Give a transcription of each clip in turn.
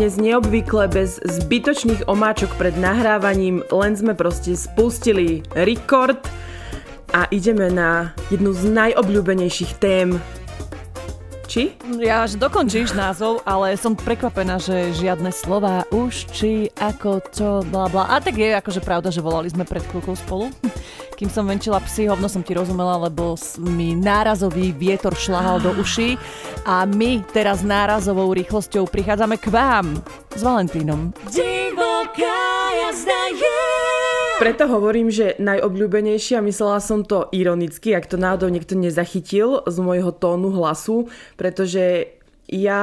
dnes neobvykle bez zbytočných omáčok pred nahrávaním, len sme proste spustili rekord a ideme na jednu z najobľúbenejších tém či? Ja až dokončíš názov, ale som prekvapená, že žiadne slova už, či, ako, čo, bla bla. A tak je akože pravda, že volali sme pred chvíľkou spolu. Kým som venčila psy, hovno som ti rozumela, lebo mi nárazový vietor šlahal do uší. A my teraz nárazovou rýchlosťou prichádzame k vám s Valentínom. Divoká jazda je. Preto hovorím, že najobľúbenejšia, myslela som to ironicky, ak to náhodou niekto nezachytil z môjho tónu hlasu, pretože ja...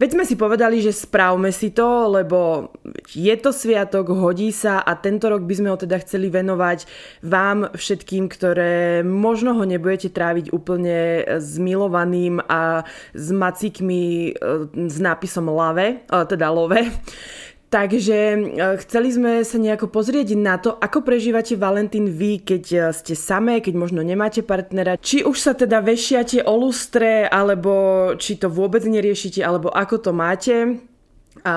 Veď sme si povedali, že správme si to, lebo je to sviatok, hodí sa a tento rok by sme ho teda chceli venovať vám všetkým, ktoré možno ho nebudete tráviť úplne zmilovaným a s macikmi e, s nápisom lave, e, teda love. Takže e, chceli sme sa nejako pozrieť na to, ako prežívate Valentín vy, keď e, ste samé, keď možno nemáte partnera. Či už sa teda vešiate o lustre, alebo či to vôbec neriešite, alebo ako to máte. A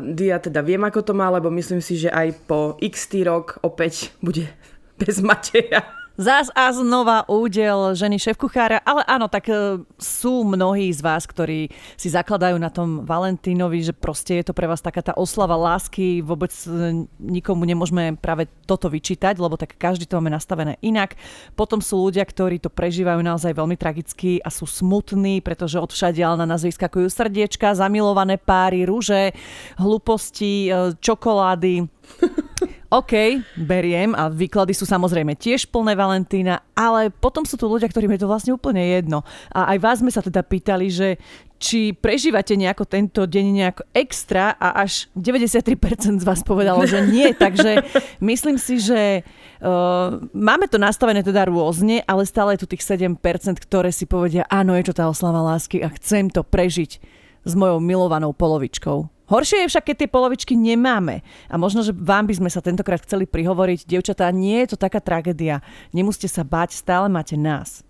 Dia teda viem, ako to má, lebo myslím si, že aj po x rok opäť bude bez Mateja. Zás a znova údel ženy šéf-kuchára, ale áno, tak e, sú mnohí z vás, ktorí si zakladajú na tom Valentínovi, že proste je to pre vás taká tá oslava lásky, vôbec e, nikomu nemôžeme práve toto vyčítať, lebo tak každý to máme nastavené inak. Potom sú ľudia, ktorí to prežívajú naozaj veľmi tragicky a sú smutní, pretože odvšadiaľ na nás vyskakujú srdiečka, zamilované páry, rúže, hlúposti, e, čokolády. OK, beriem a výklady sú samozrejme tiež plné Valentína, ale potom sú tu ľudia, ktorým je to vlastne úplne jedno. A aj vás sme sa teda pýtali, že či prežívate nejako tento deň nejako extra a až 93% z vás povedalo, že nie. Takže myslím si, že uh, máme to nastavené teda rôzne, ale stále je tu tých 7%, ktoré si povedia, áno, je to tá oslava lásky a chcem to prežiť s mojou milovanou polovičkou. Horšie je však, keď tie polovičky nemáme. A možno, že vám by sme sa tentokrát chceli prihovoriť, dievčatá, nie je to taká tragédia. Nemusíte sa bať, stále máte nás.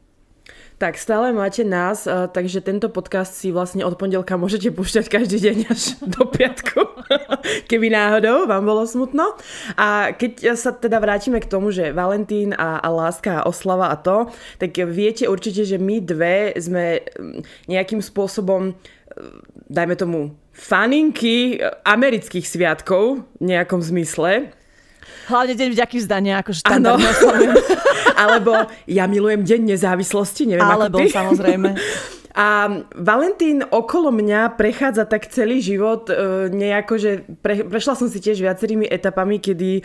Tak stále máte nás, takže tento podcast si vlastne od pondelka môžete púšťať každý deň až do piatku, keby náhodou vám bolo smutno. A keď sa teda vrátime k tomu, že Valentín a, a láska a oslava a to, tak viete určite, že my dve sme mm, nejakým spôsobom dajme tomu, faninky amerických sviatkov v nejakom zmysle. Hlavne deň vďaky vzdania, akože štandardne Alebo ja milujem deň nezávislosti, neviem Alebo, ako ty. samozrejme. A Valentín okolo mňa prechádza tak celý život e, nejako, že pre, prešla som si tiež viacerými etapami, kedy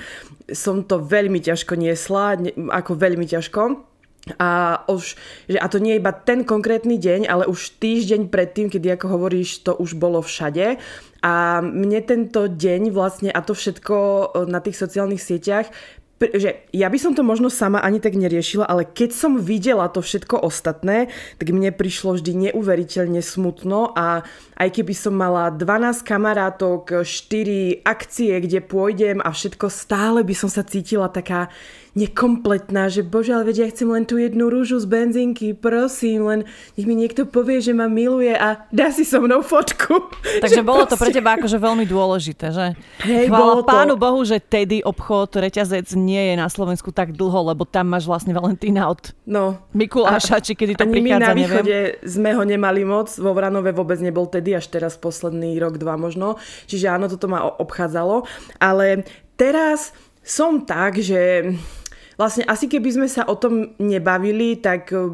som to veľmi ťažko niesla, ne, ako veľmi ťažko. A, už, že a to nie je iba ten konkrétny deň, ale už týždeň predtým, kedy ako hovoríš, to už bolo všade. A mne tento deň vlastne a to všetko e, na tých sociálnych sieťach že ja by som to možno sama ani tak neriešila, ale keď som videla to všetko ostatné, tak mne prišlo vždy neuveriteľne smutno a aj keby som mala 12 kamarátok, 4 akcie, kde pôjdem a všetko, stále by som sa cítila taká nekompletná, že bože, ale veď ja chcem len tú jednu rúžu z benzínky, prosím, len nech mi niekto povie, že ma miluje a dá si so mnou fotku. Takže bolo proste... to pre teba akože veľmi dôležité, že? Hej, Chvála pánu to... Bohu, že Teddy obchod, reťazec nie je na Slovensku tak dlho, lebo tam máš vlastne Valentína od no, Mikuláša, či kedy to prichádza, my na východe neviem. sme ho nemali moc, vo Vranove vôbec nebol Teddy, až teraz posledný rok, dva možno. Čiže áno, toto ma obchádzalo. Ale teraz som tak, že vlastne asi keby sme sa o tom nebavili, tak eh,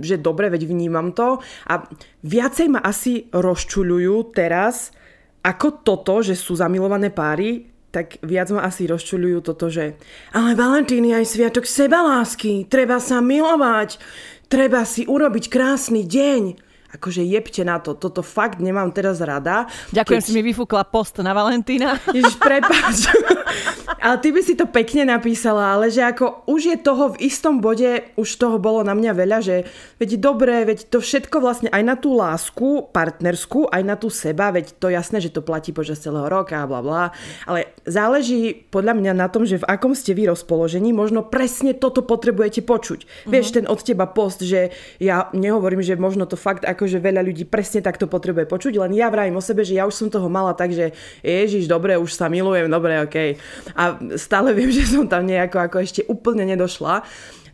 že dobre, veď vnímam to. A viacej ma asi rozčuľujú teraz ako toto, že sú zamilované páry, tak viac ma asi rozčuľujú toto, že ale Valentín je aj sviatok sebalásky, treba sa milovať, treba si urobiť krásny deň akože jebte na to, toto fakt nemám teraz rada. Ďakujem, keď... si mi vyfúkla post na Valentína. Ježiš, prepáč. ale ty by si to pekne napísala, ale že ako už je toho v istom bode, už toho bolo na mňa veľa, že veď dobre, veď to všetko vlastne aj na tú lásku partnerskú, aj na tú seba, veď to jasné, že to platí počas celého roka a bla bla, ale záleží podľa mňa na tom, že v akom ste vy rozpoložení, možno presne toto potrebujete počuť. Uh-huh. Vieš, ten od teba post, že ja nehovorím, že možno to fakt akože veľa ľudí presne takto potrebuje počuť, len ja vravím o sebe, že ja už som toho mala tak, že ježiš, dobre, už sa milujem, dobre, okej. Okay. A stále viem, že som tam nejako ako ešte úplne nedošla.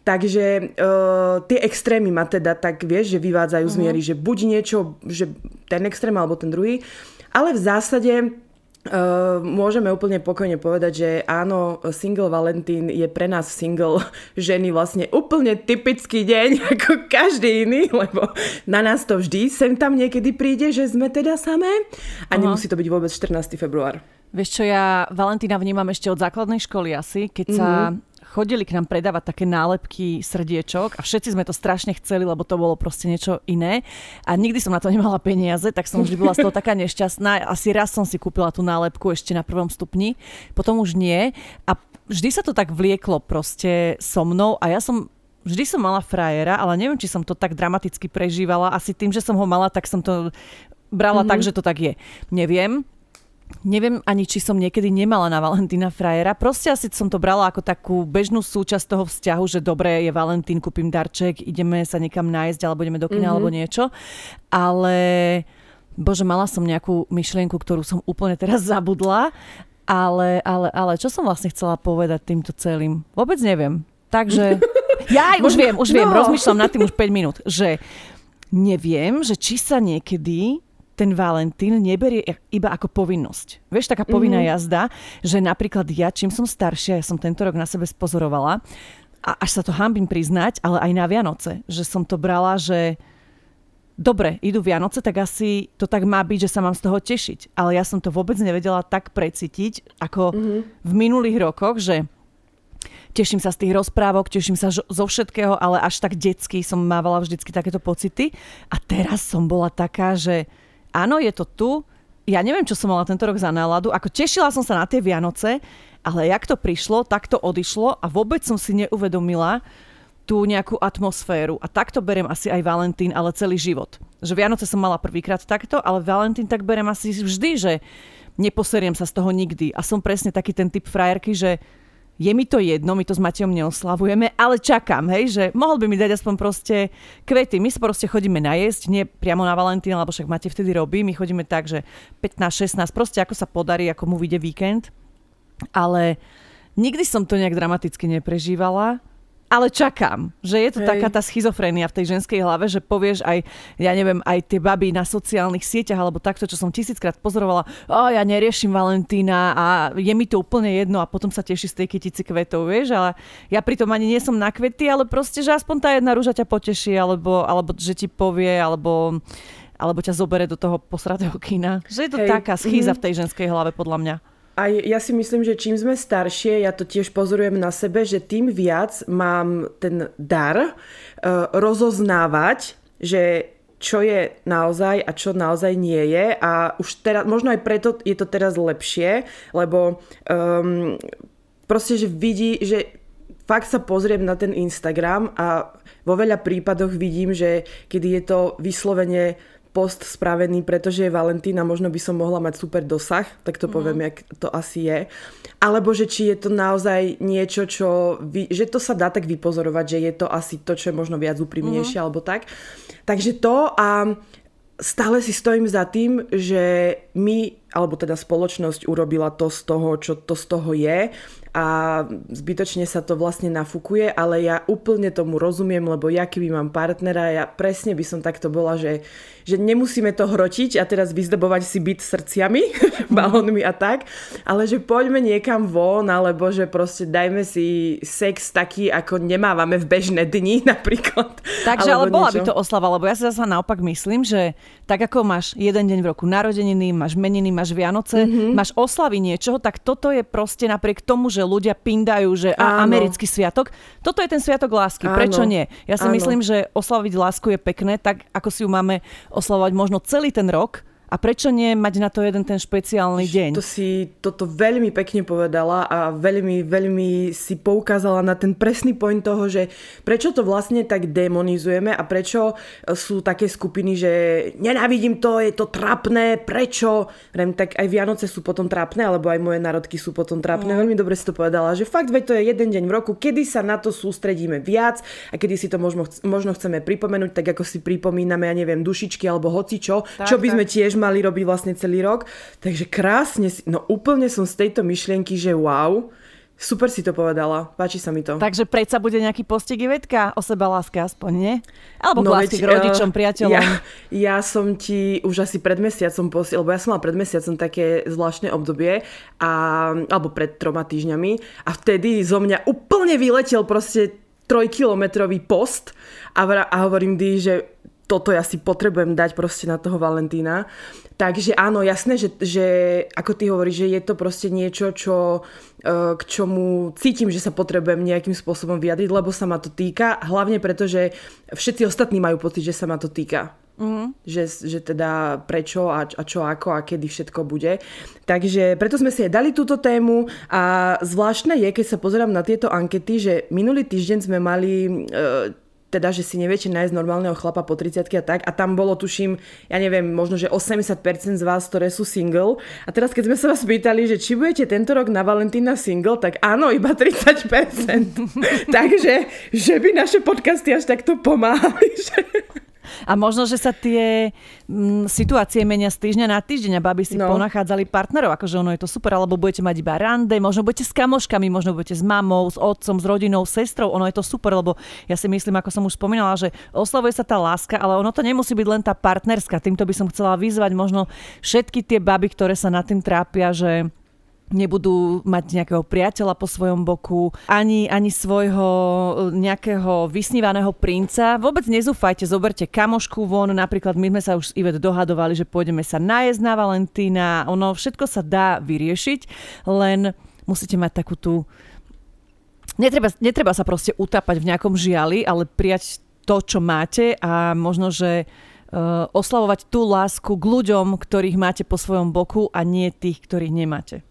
Takže uh, tie extrémy ma teda tak, vieš, že vyvádzajú uh-huh. z mhm. miery, že buď niečo, že ten extrém alebo ten druhý. Ale v zásade Uh, môžeme úplne pokojne povedať, že áno, single Valentín je pre nás single ženy vlastne úplne typický deň ako každý iný, lebo na nás to vždy sem tam niekedy príde, že sme teda samé a Aha. nemusí to byť vôbec 14. február. Vieš čo, ja Valentína vnímam ešte od základnej školy asi, keď sa mm-hmm chodili k nám predávať také nálepky srdiečok a všetci sme to strašne chceli, lebo to bolo proste niečo iné. A nikdy som na to nemala peniaze, tak som vždy bola z toho taká nešťastná. Asi raz som si kúpila tú nálepku ešte na prvom stupni, potom už nie. A vždy sa to tak vlieklo proste so mnou a ja som vždy som mala frajera, ale neviem, či som to tak dramaticky prežívala. Asi tým, že som ho mala, tak som to brala mm-hmm. tak, že to tak je. Neviem. Neviem ani, či som niekedy nemala na Valentína frajera. Proste asi som to brala ako takú bežnú súčasť toho vzťahu, že dobre, je Valentín, kúpim darček, ideme sa niekam nájsť, alebo ideme do kina, mm-hmm. alebo niečo. Ale, bože, mala som nejakú myšlienku, ktorú som úplne teraz zabudla. Ale, ale, ale, čo som vlastne chcela povedať týmto celým? Vôbec neviem. Takže, ja už viem, už viem, no. rozmýšľam nad tým už 5 minút, že neviem, že či sa niekedy ten Valentín neberie iba ako povinnosť. Vieš, taká povinná mm-hmm. jazda, že napríklad ja, čím som staršia, ja som tento rok na sebe spozorovala, a až sa to hambím priznať, ale aj na Vianoce, že som to brala, že dobre, idú Vianoce, tak asi to tak má byť, že sa mám z toho tešiť. Ale ja som to vôbec nevedela tak precítiť, ako mm-hmm. v minulých rokoch, že teším sa z tých rozprávok, teším sa zo všetkého, ale až tak detsky som mávala vždycky takéto pocity. A teraz som bola taká, že áno, je to tu, ja neviem, čo som mala tento rok za náladu, ako tešila som sa na tie Vianoce, ale jak to prišlo, tak to odišlo a vôbec som si neuvedomila tú nejakú atmosféru. A takto berem asi aj Valentín, ale celý život. Že Vianoce som mala prvýkrát takto, ale Valentín tak berem asi vždy, že neposeriem sa z toho nikdy. A som presne taký ten typ frajerky, že je mi to jedno, my to s Matejom neoslavujeme, ale čakám, hej, že mohol by mi dať aspoň proste kvety. My sa proste chodíme najesť, nie priamo na Valentína, lebo však Matej vtedy robí. My chodíme tak, že 15, 16, proste ako sa podarí, ako mu vyjde víkend. Ale nikdy som to nejak dramaticky neprežívala ale čakám, že je to Hej. taká tá schizofrénia v tej ženskej hlave, že povieš aj, ja neviem, aj tie baby na sociálnych sieťach alebo takto, čo som tisíckrát pozorovala, o, ja neriešim Valentína a je mi to úplne jedno a potom sa teší z tej kytici kvetov, vieš, ale ja pritom ani nie som na kvety, ale proste, že aspoň tá jedna rúža ťa poteší, alebo, alebo že ti povie, alebo alebo ťa zobere do toho posratého kina. Že je to Hej. taká schýza mm-hmm. v tej ženskej hlave, podľa mňa. A ja si myslím, že čím sme staršie, ja to tiež pozorujem na sebe, že tým viac mám ten dar uh, rozoznávať, že čo je naozaj a čo naozaj nie je. A už teraz, možno aj preto je to teraz lepšie, lebo um, proste, že vidí, že fakt sa pozriem na ten Instagram a vo veľa prípadoch vidím, že kedy je to vyslovene post spravený, pretože je Valentína, možno by som mohla mať super dosah, tak to mm. poviem, jak to asi je. Alebo že či je to naozaj niečo, čo, vy, že to sa dá tak vypozorovať, že je to asi to, čo je možno viac úprimnejšie, mm. alebo tak. Takže to a stále si stojím za tým, že my, alebo teda spoločnosť urobila to z toho, čo to z toho je a zbytočne sa to vlastne nafúkuje, ale ja úplne tomu rozumiem, lebo ja keby mám partnera, ja presne by som takto bola, že, že nemusíme to hrotiť a teraz vyzdobovať si byt srdciami, balónmi a tak, ale že poďme niekam von, alebo že proste dajme si sex taký, ako nemávame v bežné dni napríklad. Takže ale bola niečo. by to oslava, lebo ja si zase naopak myslím, že tak ako máš jeden deň v roku narodeniny, máš meniny, máš Vianoce, mm-hmm. máš oslavy niečoho, tak toto je proste napriek tomu, že ľudia pindajú, že a americký sviatok. Toto je ten sviatok lásky. Áno. Prečo nie? Ja si Áno. myslím, že oslaviť lásku je pekné, tak ako si ju máme oslavovať možno celý ten rok, a prečo nie mať na to jeden ten špeciálny deň? To si toto veľmi pekne povedala a veľmi, veľmi si poukázala na ten presný point toho, že prečo to vlastne tak demonizujeme a prečo sú také skupiny, že nenávidím to, je to trapné, prečo? Rem, tak aj Vianoce sú potom trapné, alebo aj moje národky sú potom trapné. Mm. Veľmi dobre si to povedala, že fakt, veď to je jeden deň v roku, kedy sa na to sústredíme viac a kedy si to možno, možno chceme pripomenúť, tak ako si pripomíname, ja neviem, dušičky alebo hocičo, tak, čo by tak. sme tiež mali robiť vlastne celý rok. Takže krásne, no úplne som z tejto myšlienky, že wow, Super si to povedala, páči sa mi to. Takže predsa bude nejaký postek Ivetka o seba láske aspoň, nie? Alebo no k k rodičom, uh, priateľom. Ja, ja som ti už asi pred mesiacom posiel, lebo ja som mal pred mesiacom také zvláštne obdobie, a, alebo pred troma týždňami a vtedy zo mňa úplne vyletel proste trojkilometrový post a, a hovorím Dí, že toto ja si potrebujem dať proste na toho Valentína. Takže áno, jasné, že, že ako ty hovoríš, že je to proste niečo, čo, e, k čomu cítim, že sa potrebujem nejakým spôsobom vyjadriť, lebo sa ma to týka. Hlavne preto, že všetci ostatní majú pocit, že sa ma to týka. Mm-hmm. Že, že teda prečo a, a čo ako a kedy všetko bude. Takže preto sme si aj dali túto tému a zvláštne je, keď sa pozerám na tieto ankety, že minulý týždeň sme mali e, teda, že si neviete nájsť normálneho chlapa po 30 a tak. A tam bolo, tuším, ja neviem, možno, že 80% z vás, ktoré sú single. A teraz, keď sme sa vás pýtali, že či budete tento rok na Valentína single, tak áno, iba 30%. Takže, že by naše podcasty až takto pomáhali. Že... A možno, že sa tie m, mm, situácie menia z týždňa na týždeň a baby si no. ponachádzali partnerov, akože ono je to super, alebo budete mať iba rande, možno budete s kamoškami, možno budete s mamou, s otcom, s rodinou, s sestrou, ono je to super, lebo ja si myslím, ako som už spomínala, že oslavuje sa tá láska, ale ono to nemusí byť len tá partnerská. Týmto by som chcela vyzvať možno všetky tie baby, ktoré sa nad tým trápia, že nebudú mať nejakého priateľa po svojom boku, ani, ani svojho e, nejakého vysnívaného princa. Vôbec nezúfajte, zoberte kamošku von, napríklad my sme sa už s Ivet dohadovali, že pôjdeme sa najesť na Valentína, ono všetko sa dá vyriešiť, len musíte mať takú tú... Netreba, netreba sa proste utápať v nejakom žiali, ale prijať to, čo máte a možno, že uh, oslavovať tú lásku k ľuďom, ktorých máte po svojom boku a nie tých, ktorých nemáte.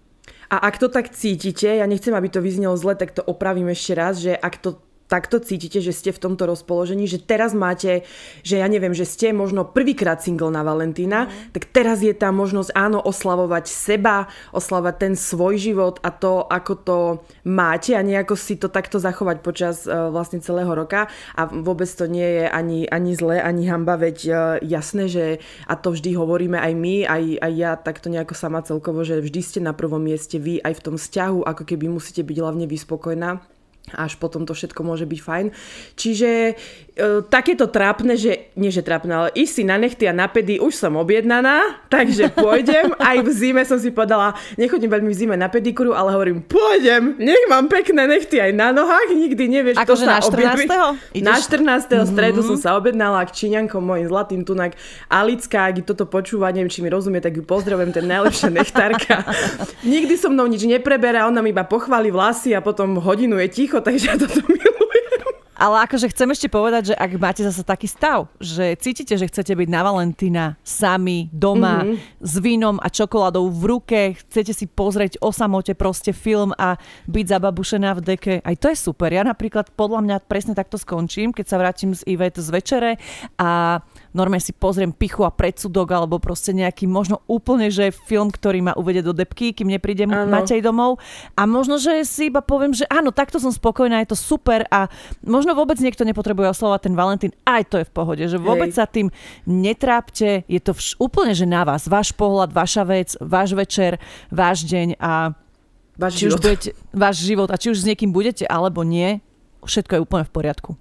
A ak to tak cítite, ja nechcem, aby to vyznelo zle, tak to opravím ešte raz, že ak to takto cítite, že ste v tomto rozpoložení, že teraz máte, že ja neviem, že ste možno prvýkrát single na Valentína, mm. tak teraz je tá možnosť áno oslavovať seba, oslavovať ten svoj život a to, ako to máte a nejako si to takto zachovať počas uh, vlastne celého roka a vôbec to nie je ani, ani zlé, ani hamba, veď uh, jasné, že a to vždy hovoríme aj my, aj, aj ja takto nejako sama celkovo, že vždy ste na prvom mieste vy aj v tom vzťahu, ako keby musíte byť hlavne vyspokojná až potom to všetko môže byť fajn. Čiže e, takéto trápne, že, nie že trápne, ale ísť si na nechty a na pedy, už som objednaná, takže pôjdem. Aj v zime som si povedala, nechodím veľmi v zime na pedikuru, ale hovorím, pôjdem, nech mám pekné nechty aj na nohách, nikdy nevieš, Ako sa na 14. Na 14. Mm-hmm. stredu som sa objednala k Číňankom, mojim zlatým tunak Alická, ak toto počúva, neviem, či mi rozumie, tak ju pozdravujem, ten najlepšia nechtárka. nikdy so mnou nič nepreberá, ona mi iba pochváli vlasy a potom hodinu je ticho ticho, takže ja toto milujem. Ale akože chcem ešte povedať, že ak máte zase taký stav, že cítite, že chcete byť na Valentína sami, doma, mm-hmm. s vínom a čokoládou v ruke, chcete si pozrieť o samote proste film a byť zababušená v deke, aj to je super. Ja napríklad podľa mňa presne takto skončím, keď sa vrátim z Ivet z večere a normálne si pozriem pichu a predsudok alebo proste nejaký možno úplne, že film, ktorý ma uvede do depky, kým nepríde ano. Matej domov a možno, že si iba poviem, že áno, takto som spokojná, je to super a možno vôbec niekto nepotrebuje oslovať ten Valentín, aj to je v pohode, že vôbec Hej. sa tým netrápte, je to vš- úplne, že na vás, váš pohľad, vaša vec, váš večer, váš deň a váš či život. Už budete, váš život a či už s niekým budete alebo nie, všetko je úplne v poriadku.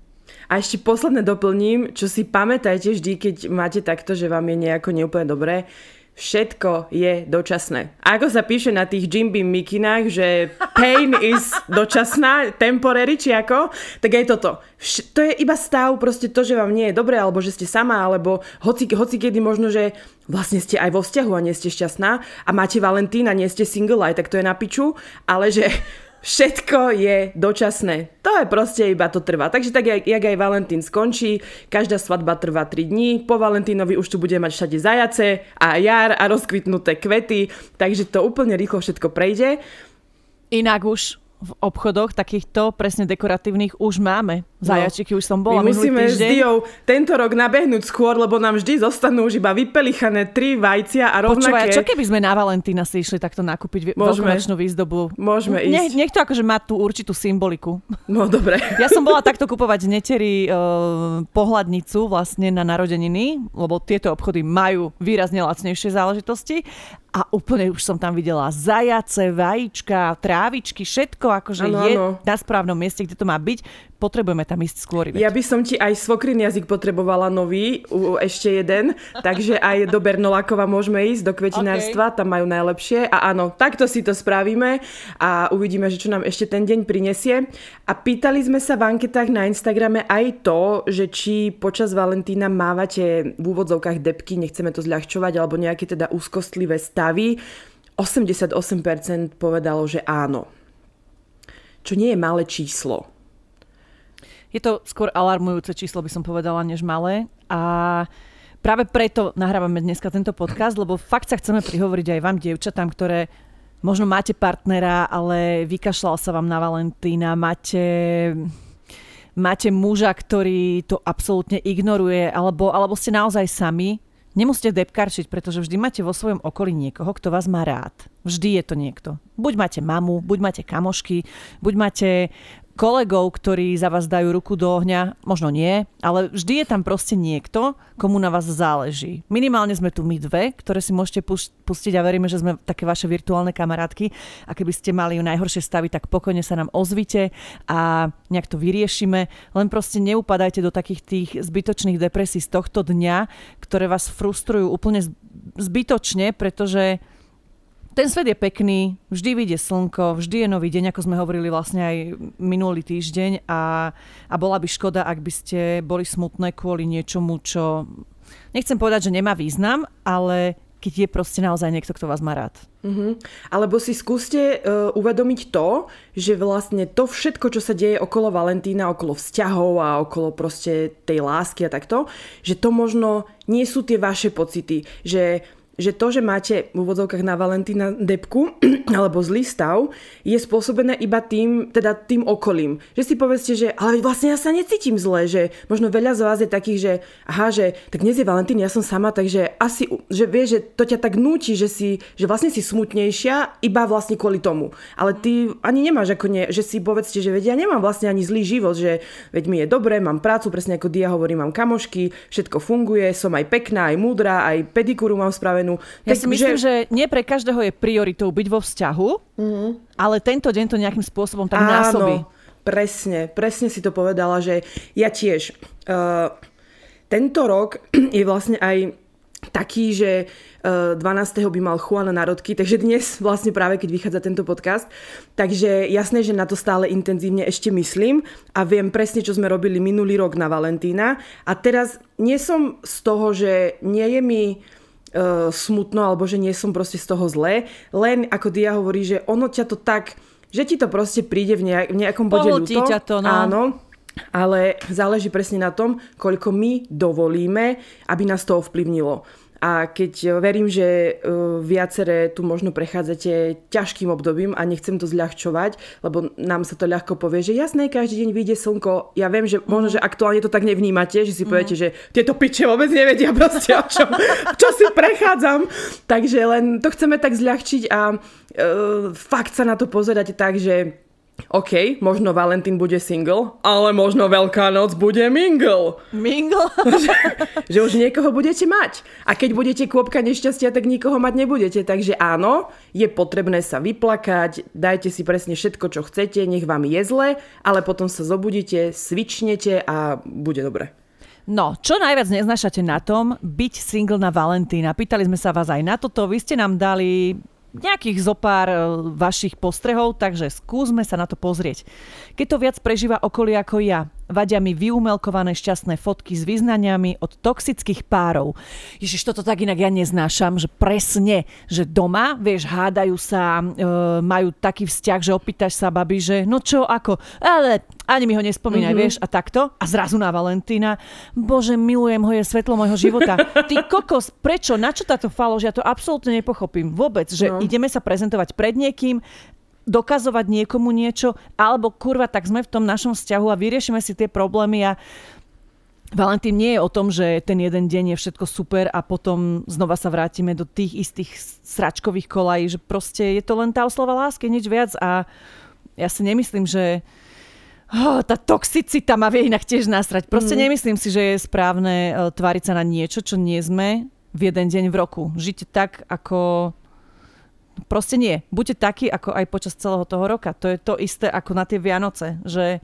A ešte posledné doplním, čo si pamätajte vždy, keď máte takto, že vám je nejako neúplne dobré, všetko je dočasné. Ako sa píše na tých Jim Beam mikinách, že pain is dočasná, temporary, či ako, tak aj toto. Vš- to je iba stav, proste to, že vám nie je dobré, alebo že ste sama, alebo hoci, hoci kedy možno, že vlastne ste aj vo vzťahu a nie ste šťastná a máte Valentín a nie ste single, aj tak to je na piču, ale že všetko je dočasné. To je proste iba to trvá. Takže tak, jak, jak aj Valentín skončí, každá svadba trvá 3 dní, po Valentínovi už tu bude mať všade zajace a jar a rozkvitnuté kvety, takže to úplne rýchlo všetko prejde. Inak už v obchodoch takýchto presne dekoratívnych už máme. Zajačiky no. už som bola My musíme s Diou tento rok nabehnúť skôr, lebo nám vždy zostanú už iba vypelichané tri vajcia a rovnaké. Počúvaj, čo keby sme na Valentína si išli takto nakúpiť veľkonočnú výzdobu? Môžeme ísť. Nech, to akože má tú určitú symboliku. No dobre. Ja som bola takto kupovať z Neteri uh, pohľadnicu vlastne na narodeniny, lebo tieto obchody majú výrazne lacnejšie záležitosti a úplne už som tam videla zajace, vajíčka, trávičky, všetko akože ano, je ano. na správnom mieste, kde to má byť. Potrebujeme tam ísť skôr. Ja by som ti aj svokrin jazyk potrebovala nový, ešte jeden, takže aj do Bernolakova môžeme ísť, do kvetinárstva, okay. tam majú najlepšie. A áno, takto si to spravíme a uvidíme, že čo nám ešte ten deň prinesie. A pýtali sme sa v anketách na Instagrame aj to, že či počas Valentína mávate v úvodzovkách depky, nechceme to zľahčovať, alebo nejaké teda úzkostlivé stavy, 88% povedalo, že áno. Čo nie je malé číslo. Je to skôr alarmujúce číslo, by som povedala, než malé. A práve preto nahrávame dneska tento podcast, lebo fakt sa chceme prihovoriť aj vám, dievčatám, ktoré možno máte partnera, ale vykašľal sa vám na Valentína, máte máte muža, ktorý to absolútne ignoruje, alebo, alebo ste naozaj sami Nemusíte depkarčiť, pretože vždy máte vo svojom okolí niekoho, kto vás má rád. Vždy je to niekto. Buď máte mamu, buď máte kamošky, buď máte kolegov, ktorí za vás dajú ruku do ohňa, možno nie, ale vždy je tam proste niekto, komu na vás záleží. Minimálne sme tu my dve, ktoré si môžete pustiť a veríme, že sme také vaše virtuálne kamarátky a keby ste mali najhoršie stavy, tak pokojne sa nám ozvite a nejak to vyriešime. Len proste neupadajte do takých tých zbytočných depresí z tohto dňa, ktoré vás frustrujú úplne zbytočne, pretože ten svet je pekný, vždy vyjde slnko, vždy je nový deň, ako sme hovorili vlastne aj minulý týždeň a, a bola by škoda, ak by ste boli smutné kvôli niečomu, čo nechcem povedať, že nemá význam, ale keď je proste naozaj niekto, kto vás má rád. Uh-huh. Alebo si skúste uh, uvedomiť to, že vlastne to všetko, čo sa deje okolo Valentína, okolo vzťahov a okolo proste tej lásky a takto, že to možno nie sú tie vaše pocity, že že to, že máte v úvodzovkách na Valentína depku alebo zlý stav, je spôsobené iba tým, teda tým okolím. Že si povedzte, že ale vlastne ja sa necítim zle, že možno veľa z vás je takých, že aha, že tak dnes je Valentín, ja som sama, takže asi, že vieš, že to ťa tak núti, že, si, že vlastne si smutnejšia iba vlastne kvôli tomu. Ale ty ani nemáš ako nie, že si povedzte, že vedia, ja nemám vlastne ani zlý život, že veď mi je dobré, mám prácu, presne ako Dia hovorí, mám kamošky, všetko funguje, som aj pekná, aj múdra, aj pedikúru mám spravenú spomenú. Ja tak, si myslím, že... že nie pre každého je prioritou byť vo vzťahu, mm-hmm. ale tento deň to nejakým spôsobom tak Áno, násobí. presne, presne si to povedala, že ja tiež. Uh, tento rok je vlastne aj taký, že 12. Eh, by mal Juan narodky, takže dnes vlastne práve keď vychádza tento podcast. Takže jasné, že na to stále intenzívne ešte myslím a viem presne, čo sme robili minulý rok na Valentína. A teraz nie som z toho, že nie je mi smutno alebo že nie som proste z toho zlé. Len ako Dia hovorí, že ono ťa to tak, že ti to proste príde v, nejak, v nejakom bode ľúto. ťa to, no. Áno. Ale záleží presne na tom, koľko my dovolíme, aby nás to ovplyvnilo. A keď e, verím, že e, viaceré tu možno prechádzate ťažkým obdobím a nechcem to zľahčovať, lebo nám sa to ľahko povie, že jasné, každý deň vyjde slnko. Ja viem, že možno, že aktuálne to tak nevnímate, že si poviete, že tieto piče vôbec nevedia proste, o čom, čo si prechádzam. Takže len to chceme tak zľahčiť a uh, fakt sa na to pozerať tak, že OK, možno Valentín bude single, ale možno Veľká noc bude mingle. Mingle? že, že už niekoho budete mať. A keď budete kôpka nešťastia, tak nikoho mať nebudete. Takže áno, je potrebné sa vyplakať, dajte si presne všetko, čo chcete, nech vám je zle, ale potom sa zobudíte, svičnete a bude dobre. No, čo najviac neznašate na tom byť single na Valentína? Pýtali sme sa vás aj na toto, vy ste nám dali nejakých zopár e, vašich postrehov, takže skúsme sa na to pozrieť. Keď to viac prežíva okolie ako ja, vadia mi vyumelkované šťastné fotky s vyznaniami od toxických párov. Ježiš, toto tak inak ja neznášam, že presne, že doma, vieš, hádajú sa, e, majú taký vzťah, že opýtaš sa babi, že no čo, ako, ale ani mi ho nespomínaj, mm-hmm. vieš, a takto. A zrazu na Valentína, bože, milujem ho, je svetlo môjho života. Ty kokos, prečo, na čo táto falož? Ja to absolútne nepochopím vôbec, že no. ideme sa prezentovať pred niekým, dokazovať niekomu niečo, alebo kurva, tak sme v tom našom vzťahu a vyriešime si tie problémy a Valentín nie je o tom, že ten jeden deň je všetko super a potom znova sa vrátime do tých istých sračkových kolají, že proste je to len tá oslova lásky, nič viac a ja si nemyslím, že oh, tá toxicita ma vie inak tiež nasrať. Proste mm. nemyslím si, že je správne uh, tváriť sa na niečo, čo nie sme v jeden deň v roku. Žite tak, ako Proste nie. Buďte takí, ako aj počas celého toho roka. To je to isté ako na tie Vianoce. Že,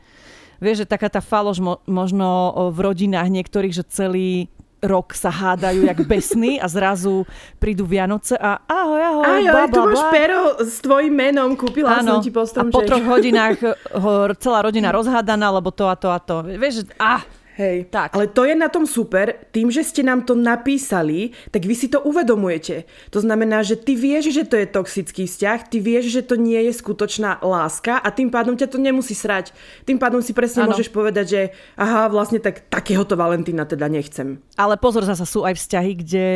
vieš, že taká tá falož mo- možno v rodinách niektorých, že celý rok sa hádajú jak besní a zrazu prídu Vianoce a ahoj, ahoj, Aj, bla, bla, tu máš pero s tvojim menom, kúpila Áno, som ti postrom. A po troch hodinách ho celá rodina rozhádaná, lebo to a to a to. Vieš, že ah, Hej, tak. ale to je na tom super, tým, že ste nám to napísali, tak vy si to uvedomujete. To znamená, že ty vieš, že to je toxický vzťah, ty vieš, že to nie je skutočná láska a tým pádom ťa to nemusí srať. Tým pádom si presne ano. môžeš povedať, že aha, vlastne tak takéhoto Valentína teda nechcem. Ale pozor, zasa sú aj vzťahy, kde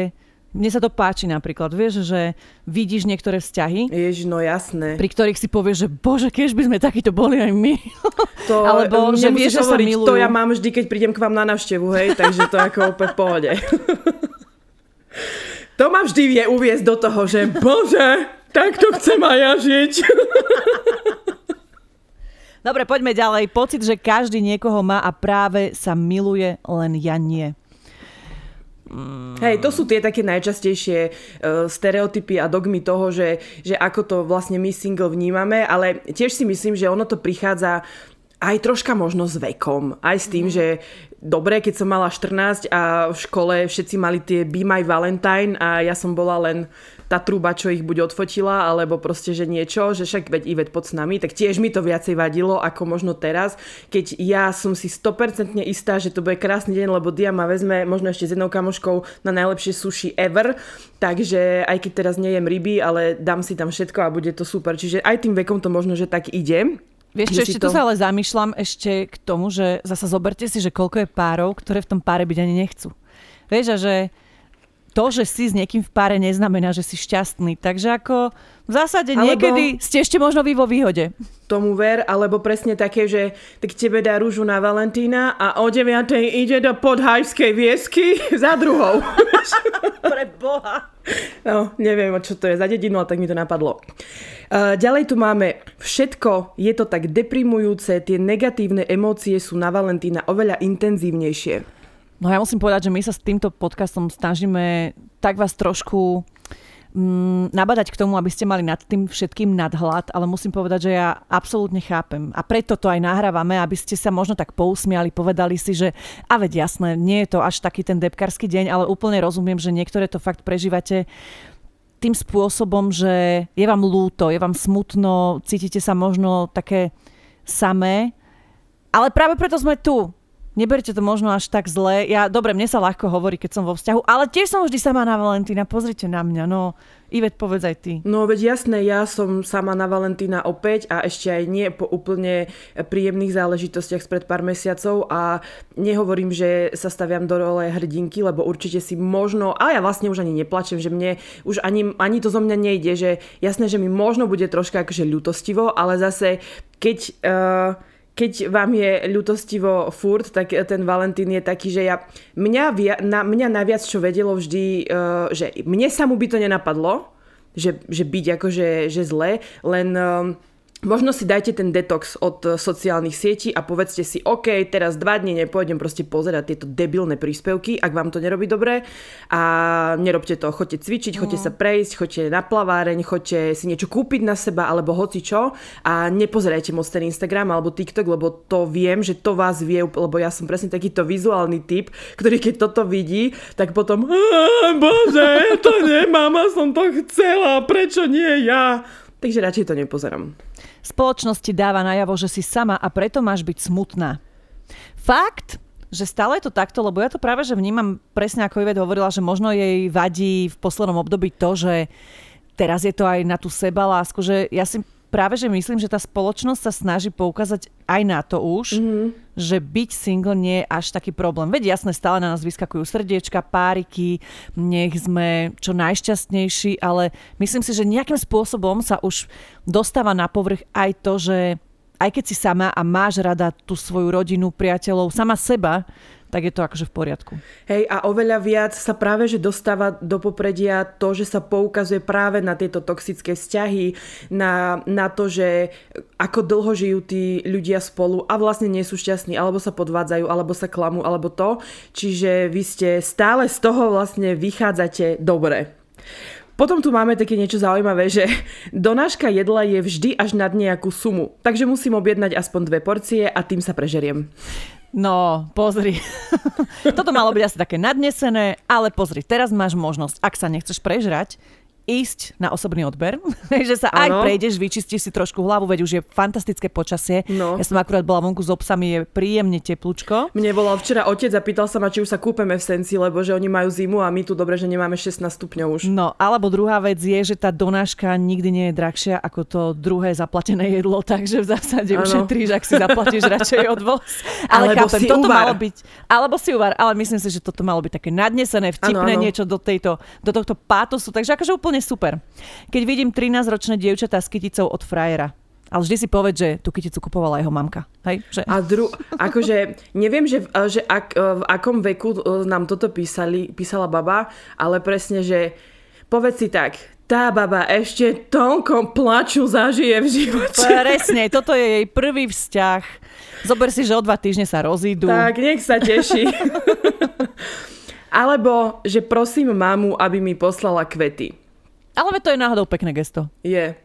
mne sa to páči napríklad, vieš, že vidíš niektoré vzťahy. Jež, no jasné. Pri ktorých si povieš, že bože, keď by sme takýto boli aj my. To, Alebo že vieš, že sa milujú. To ja mám vždy, keď prídem k vám na návštevu, hej, takže to ako úplne v pohode. to ma vždy vie uviezť do toho, že bože, tak to chcem aj ja žiť. Dobre, poďme ďalej. Pocit, že každý niekoho má a práve sa miluje, len ja nie. Hej, to sú tie také najčastejšie uh, stereotypy a dogmy toho, že, že ako to vlastne my single vnímame, ale tiež si myslím, že ono to prichádza aj troška možno s vekom. Aj s tým, mm. že dobre, keď som mala 14 a v škole všetci mali tie Be My Valentine a ja som bola len tá truba, čo ich buď odfotila, alebo proste, že niečo, že však veď Ivet pod s nami, tak tiež mi to viacej vadilo ako možno teraz, keď ja som si 100% istá, že to bude krásny deň, lebo Dia ma vezme možno ešte s jednou kamoškou na najlepšie sushi ever, takže aj keď teraz nejem ryby, ale dám si tam všetko a bude to super. Čiže aj tým vekom to možno, že tak ide. Vieš čo, ešte to... tu sa ale zamýšľam ešte k tomu, že zasa zoberte si, že koľko je párov, ktoré v tom páre byť ani nechcú. Vieš, a že to, že si s niekým v páre, neznamená, že si šťastný. Takže ako v zásade alebo niekedy ste ešte možno vy vo výhode. Tomu ver, alebo presne také, že tak tebe dá rúžu na Valentína a o 9. ide do podhajskej viesky za druhou. Pre Boha. No, neviem, čo to je za dedinu, ale tak mi to napadlo. Uh, ďalej tu máme všetko, je to tak deprimujúce, tie negatívne emócie sú na Valentína oveľa intenzívnejšie. No ja musím povedať, že my sa s týmto podcastom snažíme tak vás trošku mm, nabadať k tomu, aby ste mali nad tým všetkým nadhľad, ale musím povedať, že ja absolútne chápem. A preto to aj nahrávame, aby ste sa možno tak pousmiali, povedali si, že a veď jasné, nie je to až taký ten depkarský deň, ale úplne rozumiem, že niektoré to fakt prežívate tým spôsobom, že je vám lúto, je vám smutno, cítite sa možno také samé, ale práve preto sme tu Neberte to možno až tak zle. Ja, dobre, mne sa ľahko hovorí, keď som vo vzťahu, ale tiež som vždy sama na Valentína. Pozrite na mňa, no. Ivet, povedz aj ty. No veď jasné, ja som sama na Valentína opäť a ešte aj nie po úplne príjemných záležitostiach spred pár mesiacov a nehovorím, že sa staviam do role hrdinky, lebo určite si možno, a ja vlastne už ani neplačem, že mne už ani, ani to zo mňa nejde, že jasné, že mi možno bude troška akože ľutostivo, ale zase keď... Uh, keď vám je ľutostivo furt, tak ten Valentín je taký, že ja, mňa, na, mňa naviac čo vedelo vždy, uh, že mne sa mu by to nenapadlo, že, že byť akože že zle, len uh, Možno si dajte ten detox od eh, sociálnych sietí a povedzte si, OK, teraz dva dní nepôjdem proste pozerať tieto debilné príspevky, ak vám to nerobí dobre a nerobte to, choďte cvičiť, choďte no. sa prejsť, choďte na plaváreň, choďte si niečo kúpiť na seba alebo hoci čo a nepozerajte moc ten Instagram alebo TikTok, lebo to viem, že to vás vie, lebo ja som presne takýto vizuálny typ, ktorý keď toto vidí, tak potom bože, to nemám a som to chcela, prečo nie ja? Takže radšej to nepozerám. Spoločnosť ti dáva najavo, že si sama a preto máš byť smutná. Fakt? Že stále je to takto, lebo ja to práve, že vnímam presne ako Ivet hovorila, že možno jej vadí v poslednom období to, že teraz je to aj na tú sebalásku, že ja si práve, že myslím, že tá spoločnosť sa snaží poukázať aj na to už, mm-hmm. že byť single nie je až taký problém. Veď jasné, stále na nás vyskakujú srdiečka, páriky, nech sme čo najšťastnejší, ale myslím si, že nejakým spôsobom sa už dostáva na povrch aj to, že aj keď si sama a máš rada tú svoju rodinu, priateľov, sama seba, tak je to akože v poriadku. Hej, a oveľa viac sa práve, že dostáva do popredia to, že sa poukazuje práve na tieto toxické vzťahy, na, na to, že ako dlho žijú tí ľudia spolu a vlastne nie sú šťastní, alebo sa podvádzajú, alebo sa klamú, alebo to. Čiže vy ste stále z toho vlastne vychádzate dobre. Potom tu máme také niečo zaujímavé, že donáška jedla je vždy až nad nejakú sumu, takže musím objednať aspoň dve porcie a tým sa prežeriem. No, pozri. Toto malo byť asi také nadnesené, ale pozri, teraz máš možnosť, ak sa nechceš prežrať, ísť na osobný odber, že sa aj ano. prejdeš, vyčistíš si trošku hlavu, veď už je fantastické počasie. No. Ja som akurát bola vonku s obsami, je príjemne teplúčko. Mne volal včera otec a pýtal sa ma, či už sa kúpeme v Senci, lebo že oni majú zimu a my tu dobre, že nemáme 16 stupňov už. No, alebo druhá vec je, že tá donáška nikdy nie je drahšia ako to druhé zaplatené jedlo, takže v zásade ano. ušetríš, ak si zaplatíš radšej odvoz. Ale alebo chápem, si toto uvar. malo byť, alebo si uvar, ale myslím si, že toto malo byť také nadnesené, vtipné ano, ano. niečo do, tejto, do tohto pátosu, takže akože úplne super. Keď vidím 13-ročné dievčatá s kyticou od frajera, ale vždy si povedz, že tú kyticu kupovala jeho mamka. Hej? Že... A dru- akože, neviem, že, že ak, v akom veku e, nám toto písali, písala baba, ale presne, že povedz si tak, tá baba ešte toľko plaču zažije v živote. Presne, toto je jej prvý vzťah. Zober si, že o dva týždne sa rozídu. Tak, nech sa teší. Alebo, že prosím mamu, aby mi poslala kvety. Ale to je náhodou pekné gesto. Je.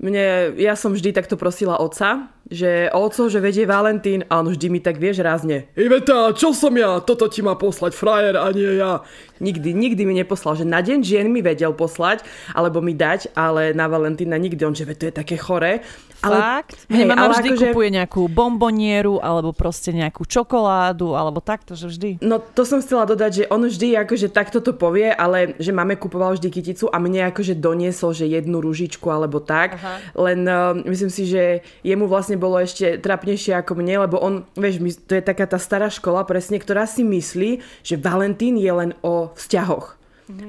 Mne, ja som vždy takto prosila otca, že oco, že vedie Valentín a on vždy mi tak vieš rázne. Iveta, čo som ja? Toto ti má poslať frajer a nie ja. Nikdy, nikdy mi neposlal, že na deň žien mi vedel poslať, alebo mi dať, ale na Valentína nikdy. On, že to je také chore. Ale, Fakt? Hej, mama vždy akože... kupuje nejakú bombonieru alebo proste nejakú čokoládu alebo takto, že vždy. No to som chcela dodať, že on vždy akože takto to povie, ale že máme kupoval vždy kyticu a mne akože doniesol, že jednu ružičku alebo tak. Aha. Len uh, myslím si, že jemu vlastne bolo ešte trapnejšie ako mne, lebo on, vieš, to je taká tá stará škola presne, ktorá si myslí, že Valentín je len o vzťahoch.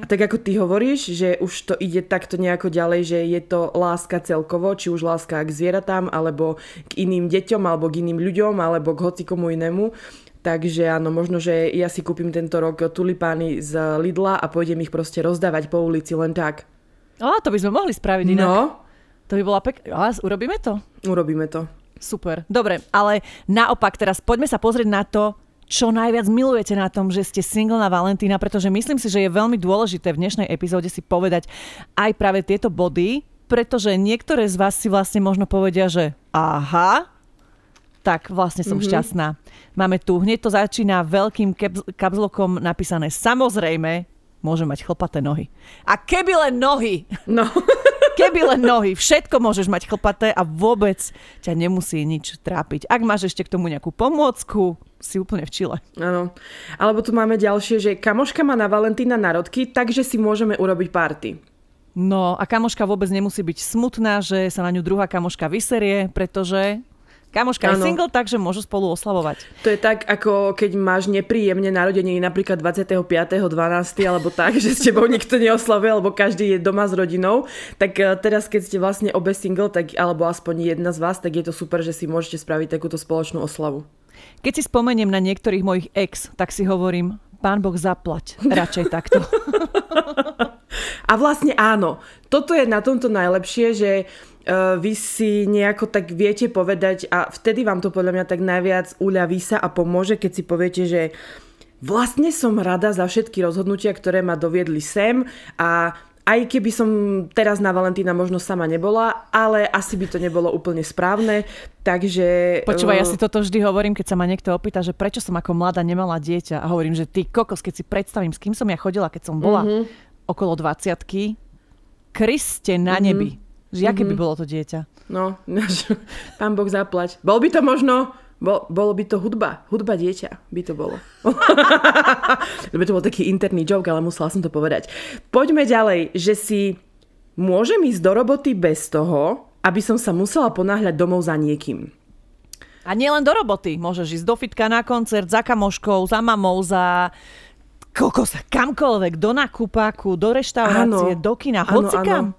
A tak ako ty hovoríš, že už to ide takto nejako ďalej, že je to láska celkovo, či už láska k zvieratám, alebo k iným deťom, alebo k iným ľuďom, alebo k hocikomu inému. Takže áno, možno, že ja si kúpim tento rok tulipány z Lidla a pôjdem ich proste rozdávať po ulici len tak. O, to by sme mohli spraviť inak. No. To by bola pekná. Urobíme to? Urobíme to. Super. Dobre, ale naopak teraz poďme sa pozrieť na to, čo najviac milujete na tom, že ste single na Valentína, pretože myslím si, že je veľmi dôležité v dnešnej epizóde si povedať aj práve tieto body, pretože niektoré z vás si vlastne možno povedia, že aha, tak vlastne som mm-hmm. šťastná. Máme tu, hneď to začína veľkým kapzlokom napísané samozrejme, môže mať chlpaté nohy. A keby len nohy! No. Keby len nohy, všetko môžeš mať chlpaté a vôbec ťa nemusí nič trápiť. Ak máš ešte k tomu nejakú pomôcku, si úplne v Čile. Áno. Alebo tu máme ďalšie, že kamoška má na Valentína narodky, takže si môžeme urobiť party. No a kamoška vôbec nemusí byť smutná, že sa na ňu druhá kamoška vyserie, pretože Kamoška ano. je single, takže môžu spolu oslavovať. To je tak, ako keď máš nepríjemne narodeniny napríklad 25.12. alebo tak, že s tebou nikto neoslavuje, alebo každý je doma s rodinou. Tak eh, teraz, keď ste vlastne obe single, tak, alebo aspoň jedna z vás, tak je to super, že si môžete spraviť takúto spoločnú oslavu. Keď si spomeniem na niektorých mojich ex, tak si hovorím, pán Boh zaplať. Radšej takto. A vlastne áno, toto je na tomto najlepšie, že uh, vy si nejako tak viete povedať a vtedy vám to podľa mňa tak najviac uľaví sa a pomôže, keď si poviete, že vlastne som rada za všetky rozhodnutia, ktoré ma doviedli sem a aj keby som teraz na Valentína možno sama nebola, ale asi by to nebolo úplne správne, takže... Počúvaj, ja si toto vždy hovorím, keď sa ma niekto opýta, že prečo som ako mladá nemala dieťa a hovorím, že ty kokos, keď si predstavím, s kým som ja chodila, keď som bola mm-hmm. okolo 20 Kriste na mm-hmm. nebi. Že aké mm-hmm. by bolo to dieťa? No, pán Boh zaplať. Bol by to možno Bo, bolo by to hudba. Hudba dieťa by to bolo. Lebo to bol taký interný joke, ale musela som to povedať. Poďme ďalej, že si môžem ísť do roboty bez toho, aby som sa musela ponáhľať domov za niekým. A nie len do roboty. Môžeš ísť do fitka na koncert, za kamoškou, za mamou, za kokos, kamkoľvek, do nakupáku, do reštaurácie, áno, do kina, hocikam.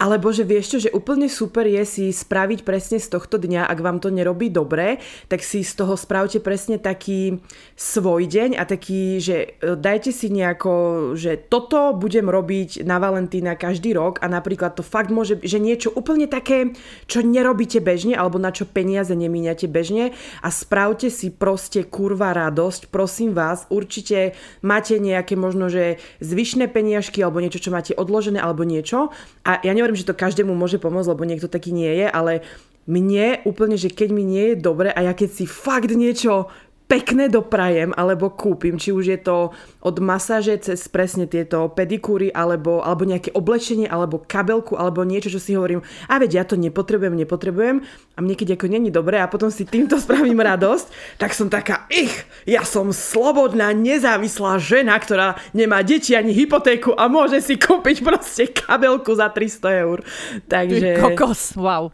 Alebo že vieš čo, že úplne super je si spraviť presne z tohto dňa, ak vám to nerobí dobre, tak si z toho spravte presne taký svoj deň a taký, že e, dajte si nejako, že toto budem robiť na Valentína každý rok a napríklad to fakt môže, že niečo úplne také, čo nerobíte bežne alebo na čo peniaze nemíňate bežne a spravte si proste kurva radosť, prosím vás, určite máte nejaké možno, že zvyšné peniažky alebo niečo, čo máte odložené alebo niečo. A ja nehovorím, že to každému môže pomôcť, lebo niekto taký nie je, ale mne úplne, že keď mi nie je dobre a ja keď si fakt niečo pekné doprajem alebo kúpim, či už je to od masáže cez presne tieto pedikúry alebo, alebo nejaké oblečenie alebo kabelku alebo niečo, čo si hovorím, a veď ja to nepotrebujem, nepotrebujem a mne keď ako není dobré a potom si týmto spravím radosť, tak som taká, ich, ja som slobodná, nezávislá žena, ktorá nemá deti ani hypotéku a môže si kúpiť proste kabelku za 300 eur. Takže... Ty kokos, wow.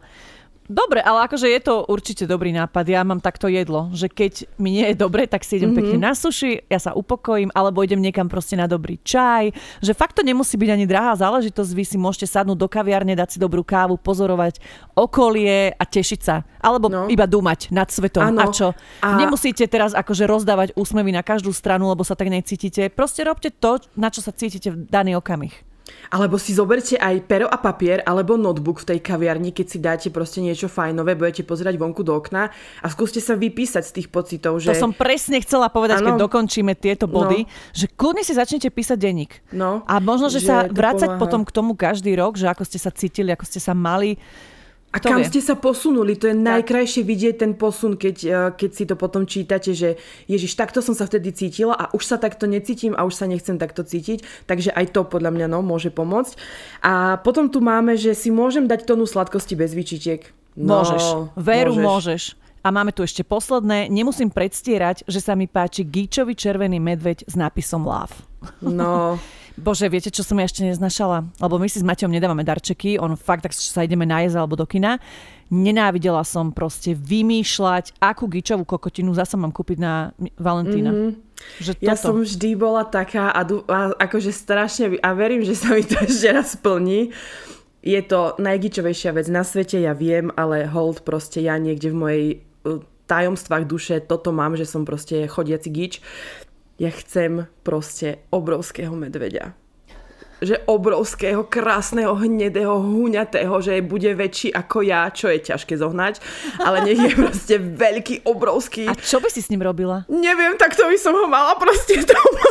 Dobre, ale akože je to určite dobrý nápad. Ja mám takto jedlo, že keď mi nie je dobre, tak si idem mm-hmm. pekne na suši, ja sa upokojím, alebo idem niekam proste na dobrý čaj. Že fakt to nemusí byť ani drahá záležitosť. Vy si môžete sadnúť do kaviarne, dať si dobrú kávu, pozorovať okolie a tešiť sa. Alebo no. iba dúmať nad svetom. Ano. A čo? A... Nemusíte teraz akože rozdávať úsmevy na každú stranu, lebo sa tak necítite. Proste robte to, na čo sa cítite v daný okamih. Alebo si zoberte aj pero a papier alebo notebook v tej kaviarni, keď si dáte proste niečo fajnové, budete pozerať vonku do okna a skúste sa vypísať z tých pocitov. Že... To som presne chcela povedať, ano. keď dokončíme tieto body, no. že kľudne si začnete písať denník. No, a možno, že, že sa vrácať pomáha. potom k tomu každý rok, že ako ste sa cítili, ako ste sa mali a to kam vie. ste sa posunuli? To je tak. najkrajšie vidieť ten posun, keď, eh, keď si to potom čítate, že Ježiš, takto som sa vtedy cítila a už sa takto necítim a už sa nechcem takto cítiť. Takže aj to podľa mňa no, môže pomôcť. A potom tu máme, že si môžem dať tonu sladkosti bez výčitek. No, môžeš. Veru môžeš. môžeš. A máme tu ešte posledné. Nemusím predstierať, že sa mi páči Gíčovi červený medveď s nápisom Love. No, Bože, viete, čo som ja ešte neznašala? Lebo my si s Maťom nedávame darčeky, on fakt tak sa ideme najesť alebo do kina. Nenávidela som proste vymýšľať, akú gičovú kokotinu zasa mám kúpiť na Valentína. Mm-hmm. Že toto. Ja som vždy bola taká a, a akože strašne a verím, že sa mi to ešte raz splní. Je to najgičovejšia vec na svete, ja viem, ale hold proste ja niekde v mojej uh, tajomstvách duše toto mám, že som proste chodiaci gič ja chcem proste obrovského medveďa. Že obrovského, krásneho, hnedého, huňatého, že bude väčší ako ja, čo je ťažké zohnať, ale nech je proste veľký, obrovský. A čo by si s ním robila? Neviem, tak to by som ho mala proste doma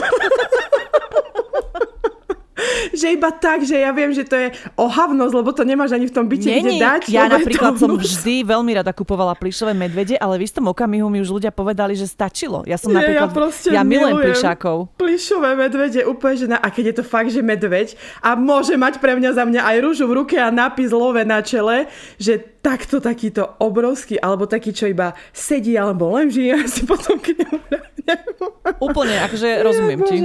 že iba tak, že ja viem, že to je ohavnosť, lebo to nemáš ani v tom byte kde dať. Ja napríklad som vždy veľmi rada kupovala plišové medvede, ale v istom okamihu mi už ľudia povedali, že stačilo. Ja som napríklad, ja, ja milujem plišákov. Plišové medvede úplne, že na, a keď je to fakt, že medveď a môže mať pre mňa za mňa aj rúžu v ruke a nápis love na čele, že takto takýto obrovský, alebo taký, čo iba sedí, alebo len žije, si potom k nemu Úplne, akože rozumiem ti.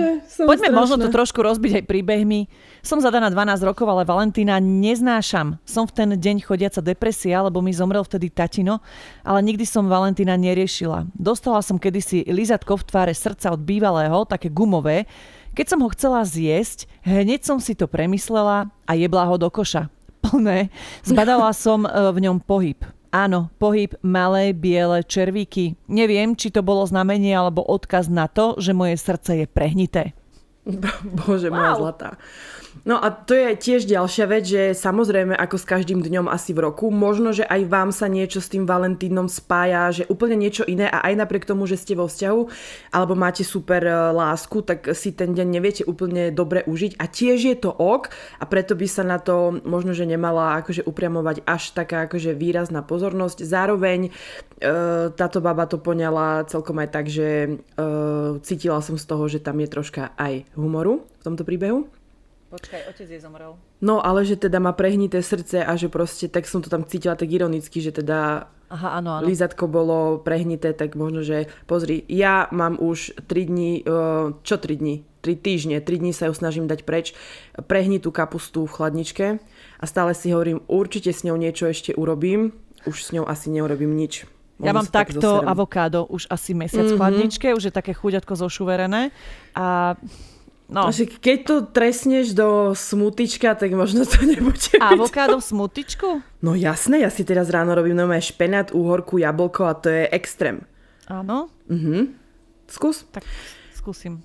Poďme strašná. možno to trošku rozbiť aj príbehmi. Som zadaná 12 rokov, ale Valentína neznášam. Som v ten deň chodiaca depresia, lebo mi zomrel vtedy tatino, ale nikdy som Valentína neriešila. Dostala som kedysi lizatko v tváre srdca od bývalého, také gumové. Keď som ho chcela zjesť, hneď som si to premyslela a jebla ho do koša. Plné. Zbadala som e, v ňom pohyb. Áno, pohyb malé biele červíky. Neviem, či to bolo znamenie alebo odkaz na to, že moje srdce je prehnité. Bože, wow. moja zlatá. No a to je tiež ďalšia vec, že samozrejme ako s každým dňom asi v roku, možno, že aj vám sa niečo s tým Valentínom spája, že úplne niečo iné a aj napriek tomu, že ste vo vzťahu alebo máte super e, lásku, tak si ten deň neviete úplne dobre užiť a tiež je to ok a preto by sa na to možno, že nemala akože upriamovať až taká akože výrazná pozornosť. Zároveň táto baba to poňala celkom aj tak, že e, cítila som z toho, že tam je troška aj humoru v tomto príbehu. Počkaj, otec je zomrel. No, ale že teda má prehnité srdce a že proste, tak som to tam cítila tak ironicky, že teda Aha, áno, áno. lízatko bolo prehnité, tak možno, že pozri, ja mám už 3 dní, čo 3 dní? 3 týždne, 3 dní sa ju snažím dať preč, prehnitú kapustu v chladničke a stále si hovorím, určite s ňou niečo ešte urobím, už s ňou asi neurobím nič. Ja mám takto avokádo už asi mesiac mm-hmm. v chladničke, už je také chuďatko zošuverené a No. Že keď to tresneš do smutička, tak možno to nebude Avokádo v smutičku? No jasné, ja si teraz ráno robím nové špenát, úhorku, jablko a to je extrém. Áno? Mhm. Skús. Tak skúsim.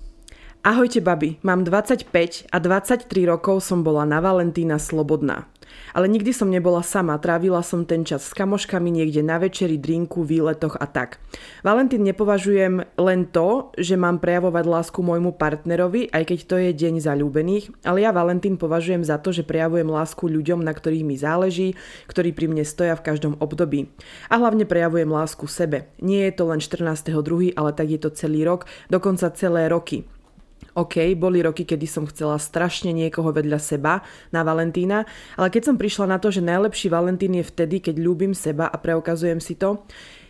Ahojte, babi. Mám 25 a 23 rokov som bola na Valentína slobodná. Ale nikdy som nebola sama, trávila som ten čas s kamoškami niekde na večeri, drinku, výletoch a tak. Valentín nepovažujem len to, že mám prejavovať lásku môjmu partnerovi, aj keď to je deň zalúbených, ale ja Valentín považujem za to, že prejavujem lásku ľuďom, na ktorých mi záleží, ktorí pri mne stoja v každom období. A hlavne prejavujem lásku sebe. Nie je to len 14.2., ale tak je to celý rok, dokonca celé roky. OK, boli roky, kedy som chcela strašne niekoho vedľa seba na Valentína, ale keď som prišla na to, že najlepší Valentín je vtedy, keď ľúbim seba a preukazujem si to,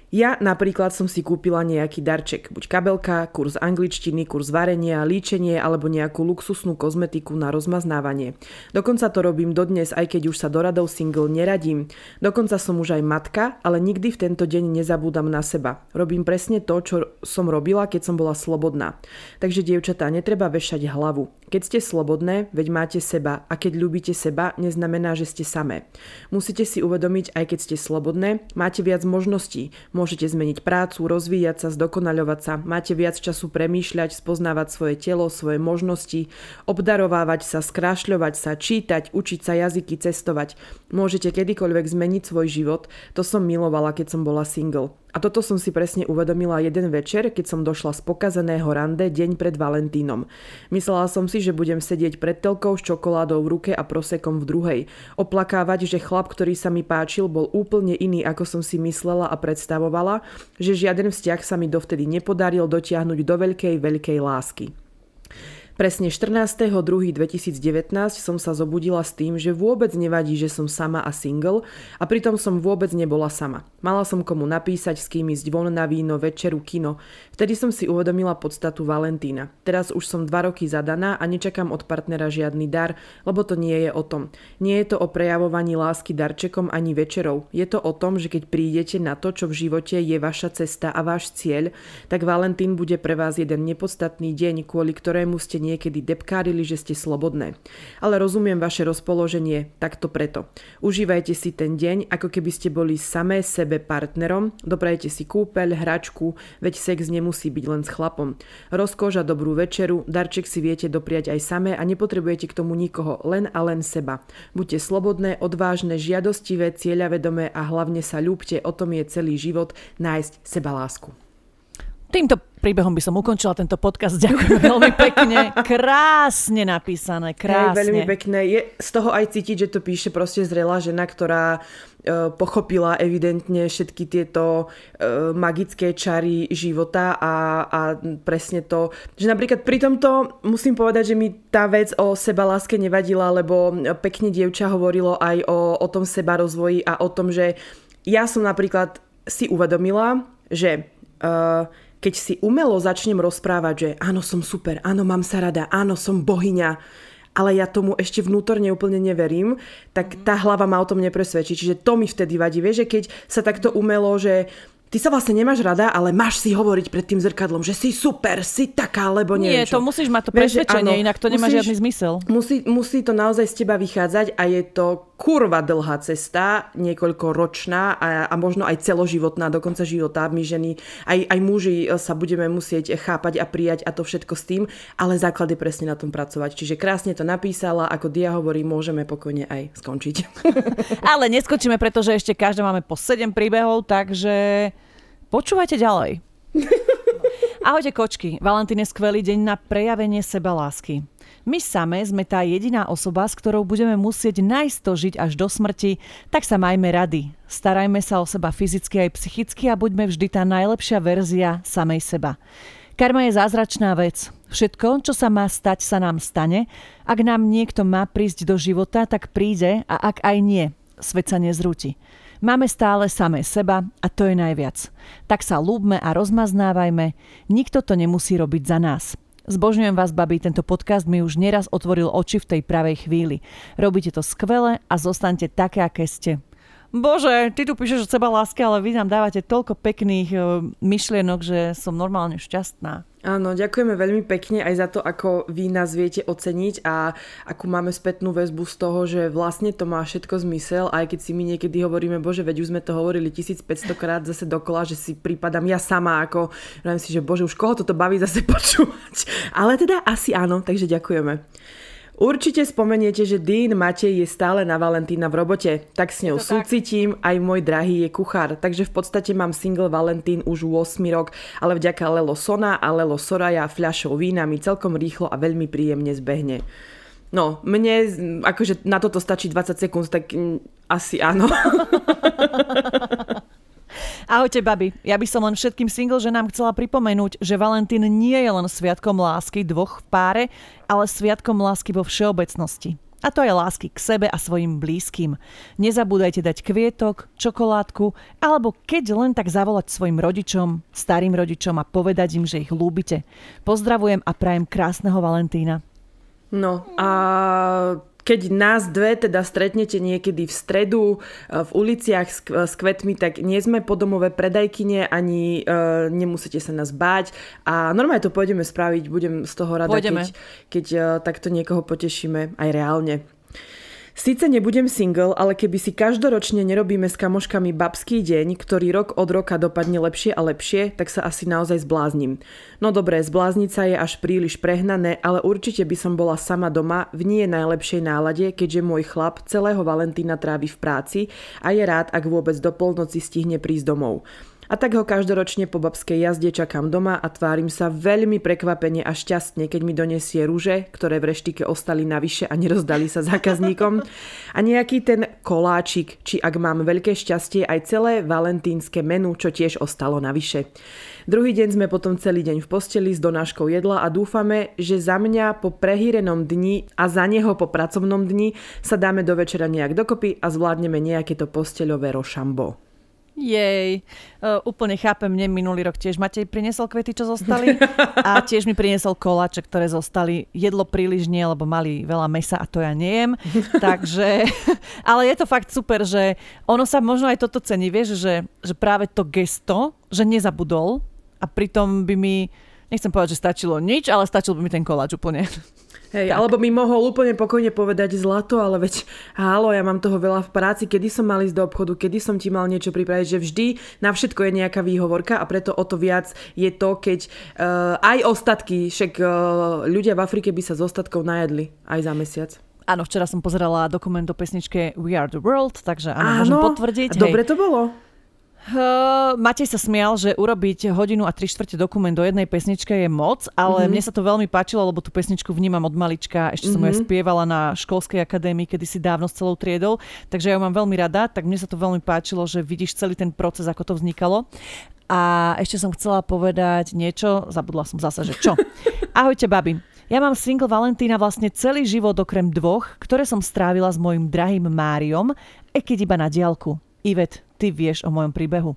ja napríklad som si kúpila nejaký darček, buď kabelka, kurz angličtiny, kurz varenia, líčenie alebo nejakú luxusnú kozmetiku na rozmaznávanie. Dokonca to robím dodnes, aj keď už sa do radov single neradím. Dokonca som už aj matka, ale nikdy v tento deň nezabúdam na seba. Robím presne to, čo som robila, keď som bola slobodná. Takže dievčatá, netreba vešať hlavu. Keď ste slobodné, veď máte seba a keď ľúbite seba, neznamená, že ste samé. Musíte si uvedomiť, aj keď ste slobodné, máte viac možností, Môžete zmeniť prácu, rozvíjať sa, zdokonaľovať sa, máte viac času premýšľať, spoznávať svoje telo, svoje možnosti, obdarovávať sa, skrášľovať sa, čítať, učiť sa jazyky, cestovať. Môžete kedykoľvek zmeniť svoj život. To som milovala, keď som bola single. A toto som si presne uvedomila jeden večer, keď som došla z pokazeného rande deň pred Valentínom. Myslela som si, že budem sedieť pred telkou s čokoládou v ruke a prosekom v druhej. Oplakávať, že chlap, ktorý sa mi páčil, bol úplne iný, ako som si myslela a predstavovala, že žiaden vzťah sa mi dovtedy nepodaril dotiahnuť do veľkej, veľkej lásky. Presne 14.2.2019 som sa zobudila s tým, že vôbec nevadí, že som sama a single a pritom som vôbec nebola sama. Mala som komu napísať, s kým ísť von na víno, večeru, kino. Vtedy som si uvedomila podstatu Valentína. Teraz už som dva roky zadaná a nečakám od partnera žiadny dar, lebo to nie je o tom. Nie je to o prejavovaní lásky darčekom ani večerou. Je to o tom, že keď prídete na to, čo v živote je vaša cesta a váš cieľ, tak Valentín bude pre vás jeden nepodstatný deň, kvôli ktorému ste niekedy depkárili, že ste slobodné. Ale rozumiem vaše rozpoloženie, tak to preto. Užívajte si ten deň, ako keby ste boli samé sebe partnerom, doprajte si kúpeľ, hračku, veď sex nemusí byť len s chlapom. Rozkoža dobrú večeru, darček si viete dopriať aj samé a nepotrebujete k tomu nikoho, len a len seba. Buďte slobodné, odvážne, žiadostivé, cieľavedomé a hlavne sa ľúbte, o tom je celý život, nájsť seba lásku. Týmto príbehom by som ukončila tento podcast. Ďakujem veľmi pekne. Krásne napísané, krásne. Hej, veľmi pekné. Je z toho aj cítiť, že to píše proste zrelá žena, ktorá pochopila evidentne všetky tieto e, magické čary života a, a presne to, že napríklad pri tomto musím povedať, že mi tá vec o seba láske nevadila, lebo pekne dievča hovorilo aj o, o tom seba rozvoji a o tom, že ja som napríklad si uvedomila, že uh, keď si umelo začnem rozprávať, že áno, som super, áno, mám sa rada, áno, som bohyňa, ale ja tomu ešte vnútorne úplne neverím, tak tá hlava ma o tom nepresvedčí. Čiže to mi vtedy vadí. Vieš, že keď sa takto umelo, že ty sa vlastne nemáš rada, ale máš si hovoriť pred tým zrkadlom, že si super, si taká, lebo nie. Nie, to musíš mať to presvedčenie, Vieš, áno, inak to nemá musíš, žiadny zmysel. Musí, musí to naozaj z teba vychádzať a je to kurva dlhá cesta, niekoľko ročná a, a možno aj celoživotná, do konca života. My ženy, aj, aj muži sa budeme musieť chápať a prijať a to všetko s tým, ale základ je presne na tom pracovať. Čiže krásne to napísala, ako Dia hovorí, môžeme pokojne aj skončiť. ale neskočíme, pretože ešte každá máme po 7 príbehov, takže Počúvajte ďalej. Ahojte kočky, Valentín je skvelý deň na prejavenie seba lásky. My same sme tá jediná osoba, s ktorou budeme musieť nájsť žiť až do smrti, tak sa majme rady. Starajme sa o seba fyzicky aj psychicky a buďme vždy tá najlepšia verzia samej seba. Karma je zázračná vec. Všetko, čo sa má stať, sa nám stane. Ak nám niekto má prísť do života, tak príde a ak aj nie, svet sa nezrúti. Máme stále samé seba a to je najviac. Tak sa lúbme a rozmaznávajme. Nikto to nemusí robiť za nás. Zbožňujem vás, babi, tento podcast mi už neraz otvoril oči v tej pravej chvíli. Robíte to skvele a zostaňte také, aké ste. Bože, ty tu píšeš o seba láske, ale vy nám dávate toľko pekných uh, myšlienok, že som normálne šťastná. Áno, ďakujeme veľmi pekne aj za to, ako vy nás viete oceniť a akú máme spätnú väzbu z toho, že vlastne to má všetko zmysel, aj keď si my niekedy hovoríme, bože, veď už sme to hovorili 1500 krát zase dokola, že si prípadam ja sama, ako hovorím si, že bože, už koho toto baví zase počúvať. Ale teda asi áno, takže ďakujeme. Určite spomeniete, že Dean Matej je stále na Valentína v robote, tak s ňou súcitím, aj môj drahý je kuchár, takže v podstate mám single Valentín už 8 rok, ale vďaka Lelo Sona a Lelo Soraya fľašou vína mi celkom rýchlo a veľmi príjemne zbehne. No, mne akože na toto stačí 20 sekúnd, tak asi áno. Ahojte, babi. Ja by som len všetkým single ženám chcela pripomenúť, že Valentín nie je len sviatkom lásky dvoch v páre, ale sviatkom lásky vo všeobecnosti. A to je lásky k sebe a svojim blízkym. Nezabúdajte dať kvietok, čokoládku, alebo keď len tak zavolať svojim rodičom, starým rodičom a povedať im, že ich ľúbite. Pozdravujem a prajem krásneho Valentína. No a keď nás dve teda stretnete niekedy v stredu e, v uliciach s, s kvetmi, tak nie sme podomové predajkyne, ani uh, nemusíte sa nás báť a normálne to pôjdeme spraviť, budem z toho rada, Pôjdeme. keď, keď uh, takto niekoho potešíme aj reálne. Sice nebudem single, ale keby si každoročne nerobíme s kamoškami babský deň, ktorý rok od roka dopadne lepšie a lepšie, tak sa asi naozaj zbláznim. No dobré, zblázniť je až príliš prehnané, ale určite by som bola sama doma v nie najlepšej nálade, keďže môj chlap celého Valentína trávi v práci a je rád, ak vôbec do polnoci stihne prísť domov. A tak ho každoročne po babskej jazde čakám doma a tvárim sa veľmi prekvapene a šťastne, keď mi donesie rúže, ktoré v reštike ostali navyše a nerozdali sa zákazníkom. A nejaký ten koláčik, či ak mám veľké šťastie, aj celé valentínske menu, čo tiež ostalo navyše. Druhý deň sme potom celý deň v posteli s donáškou jedla a dúfame, že za mňa po prehýrenom dni a za neho po pracovnom dni sa dáme do večera nejak dokopy a zvládneme nejaké to posteľové rošambo. Jej, uh, úplne chápem, mne minulý rok tiež Matej priniesol kvety, čo zostali a tiež mi priniesol koláče, ktoré zostali. Jedlo príliš nie, lebo mali veľa mesa a to ja nejem. Takže, ale je to fakt super, že ono sa možno aj toto cení, vieš, že, že práve to gesto, že nezabudol a pritom by mi, nechcem povedať, že stačilo nič, ale stačil by mi ten koláč úplne. Hej, tak. alebo mi mohol úplne pokojne povedať zlato, ale veď hálo, ja mám toho veľa v práci, kedy som mal ísť do obchodu, kedy som ti mal niečo pripraviť, že vždy na všetko je nejaká výhovorka a preto o to viac je to, keď uh, aj ostatky, však uh, ľudia v Afrike by sa z ostatkov najedli aj za mesiac. Áno, včera som pozerala dokument o pesničke We Are The World, takže áno, áno môžem potvrdiť. Dobre to bolo. Uh, Matej sa smial, že urobiť hodinu a tri štvrte dokument do jednej pesničke je moc, ale mm-hmm. mne sa to veľmi páčilo, lebo tú pesničku vnímam od malička. Ešte mm-hmm. som ju mhm. spievala na školskej akadémii, kedy si dávno s celou triedou, takže ja ju mám veľmi rada, tak mne sa to veľmi páčilo, že vidíš celý ten proces, ako to vznikalo. A ešte som chcela povedať niečo, zabudla som zase, že čo. Ahojte, babi. Ja mám single Valentína vlastne celý život okrem dvoch, ktoré som strávila s mojim drahým Máriom, aj keď iba na diálku. Ivet, ty vieš o mojom príbehu.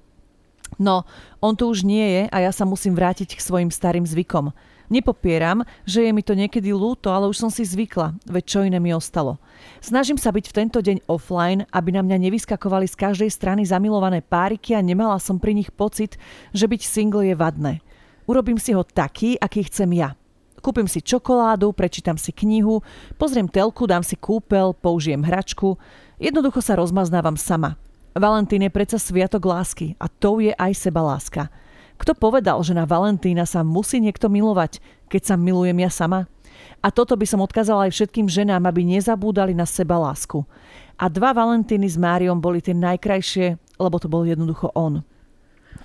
No, on tu už nie je a ja sa musím vrátiť k svojim starým zvykom. Nepopieram, že je mi to niekedy lúto, ale už som si zvykla, veď čo iné mi ostalo. Snažím sa byť v tento deň offline, aby na mňa nevyskakovali z každej strany zamilované páriky a nemala som pri nich pocit, že byť single je vadné. Urobím si ho taký, aký chcem ja. Kúpim si čokoládu, prečítam si knihu, pozriem telku, dám si kúpel, použijem hračku. Jednoducho sa rozmaznávam sama. Valentín je predsa sviatok lásky a to je aj seba láska. Kto povedal, že na Valentína sa musí niekto milovať, keď sa milujem ja sama? A toto by som odkázala aj všetkým ženám, aby nezabúdali na seba lásku. A dva Valentíny s Máriom boli tie najkrajšie, lebo to bol jednoducho on.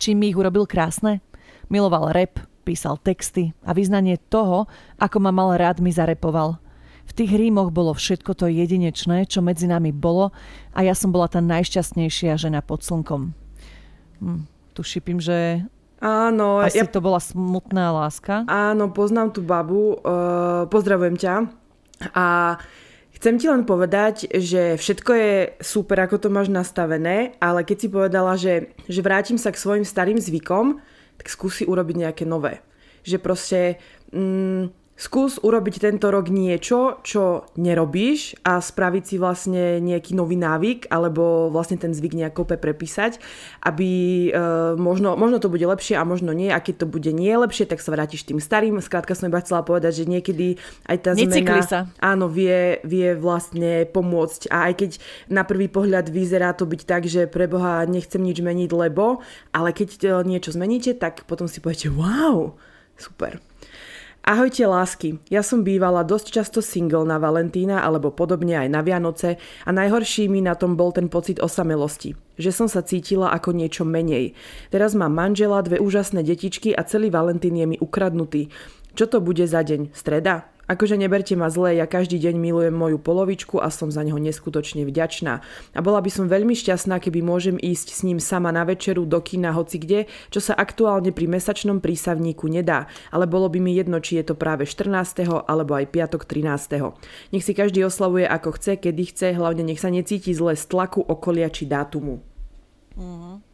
Čím ich urobil krásne? Miloval rep, písal texty a vyznanie toho, ako ma mal rád, mi zarepoval – v tých rímoch bolo všetko to jedinečné, čo medzi nami bolo a ja som bola tá najšťastnejšia žena pod slnkom. Hm, tu šipím, že Áno. Asi ja... to bola smutná láska. Áno, poznám tú babu. Uh, pozdravujem ťa. A chcem ti len povedať, že všetko je super, ako to máš nastavené, ale keď si povedala, že, že vrátim sa k svojim starým zvykom, tak skúsi urobiť nejaké nové. Že proste... Mm, skús urobiť tento rok niečo, čo nerobíš a spraviť si vlastne nejaký nový návyk alebo vlastne ten zvyk nejako prepísať, aby e, možno, možno to bude lepšie a možno nie a keď to bude nie lepšie, tak sa vrátiš tým starým. Skrátka som iba chcela povedať, že niekedy aj tá Necykli zmena sa. áno, vie, vie vlastne pomôcť a aj keď na prvý pohľad vyzerá to byť tak, že pre Boha nechcem nič meniť, lebo, ale keď e, niečo zmeníte, tak potom si poviete, wow, super. Ahojte lásky, ja som bývala dosť často single na Valentína alebo podobne aj na Vianoce a najhorší mi na tom bol ten pocit osamelosti, že som sa cítila ako niečo menej. Teraz mám manžela, dve úžasné detičky a celý Valentín je mi ukradnutý. Čo to bude za deň? Streda? Akože neberte ma zle, ja každý deň milujem moju polovičku a som za neho neskutočne vďačná. A bola by som veľmi šťastná, keby môžem ísť s ním sama na večeru do kina hoci kde, čo sa aktuálne pri mesačnom prísavníku nedá. Ale bolo by mi jedno, či je to práve 14. alebo aj piatok 13. Nech si každý oslavuje ako chce, kedy chce, hlavne nech sa necíti zle z tlaku, okolia či dátumu. Uh-huh.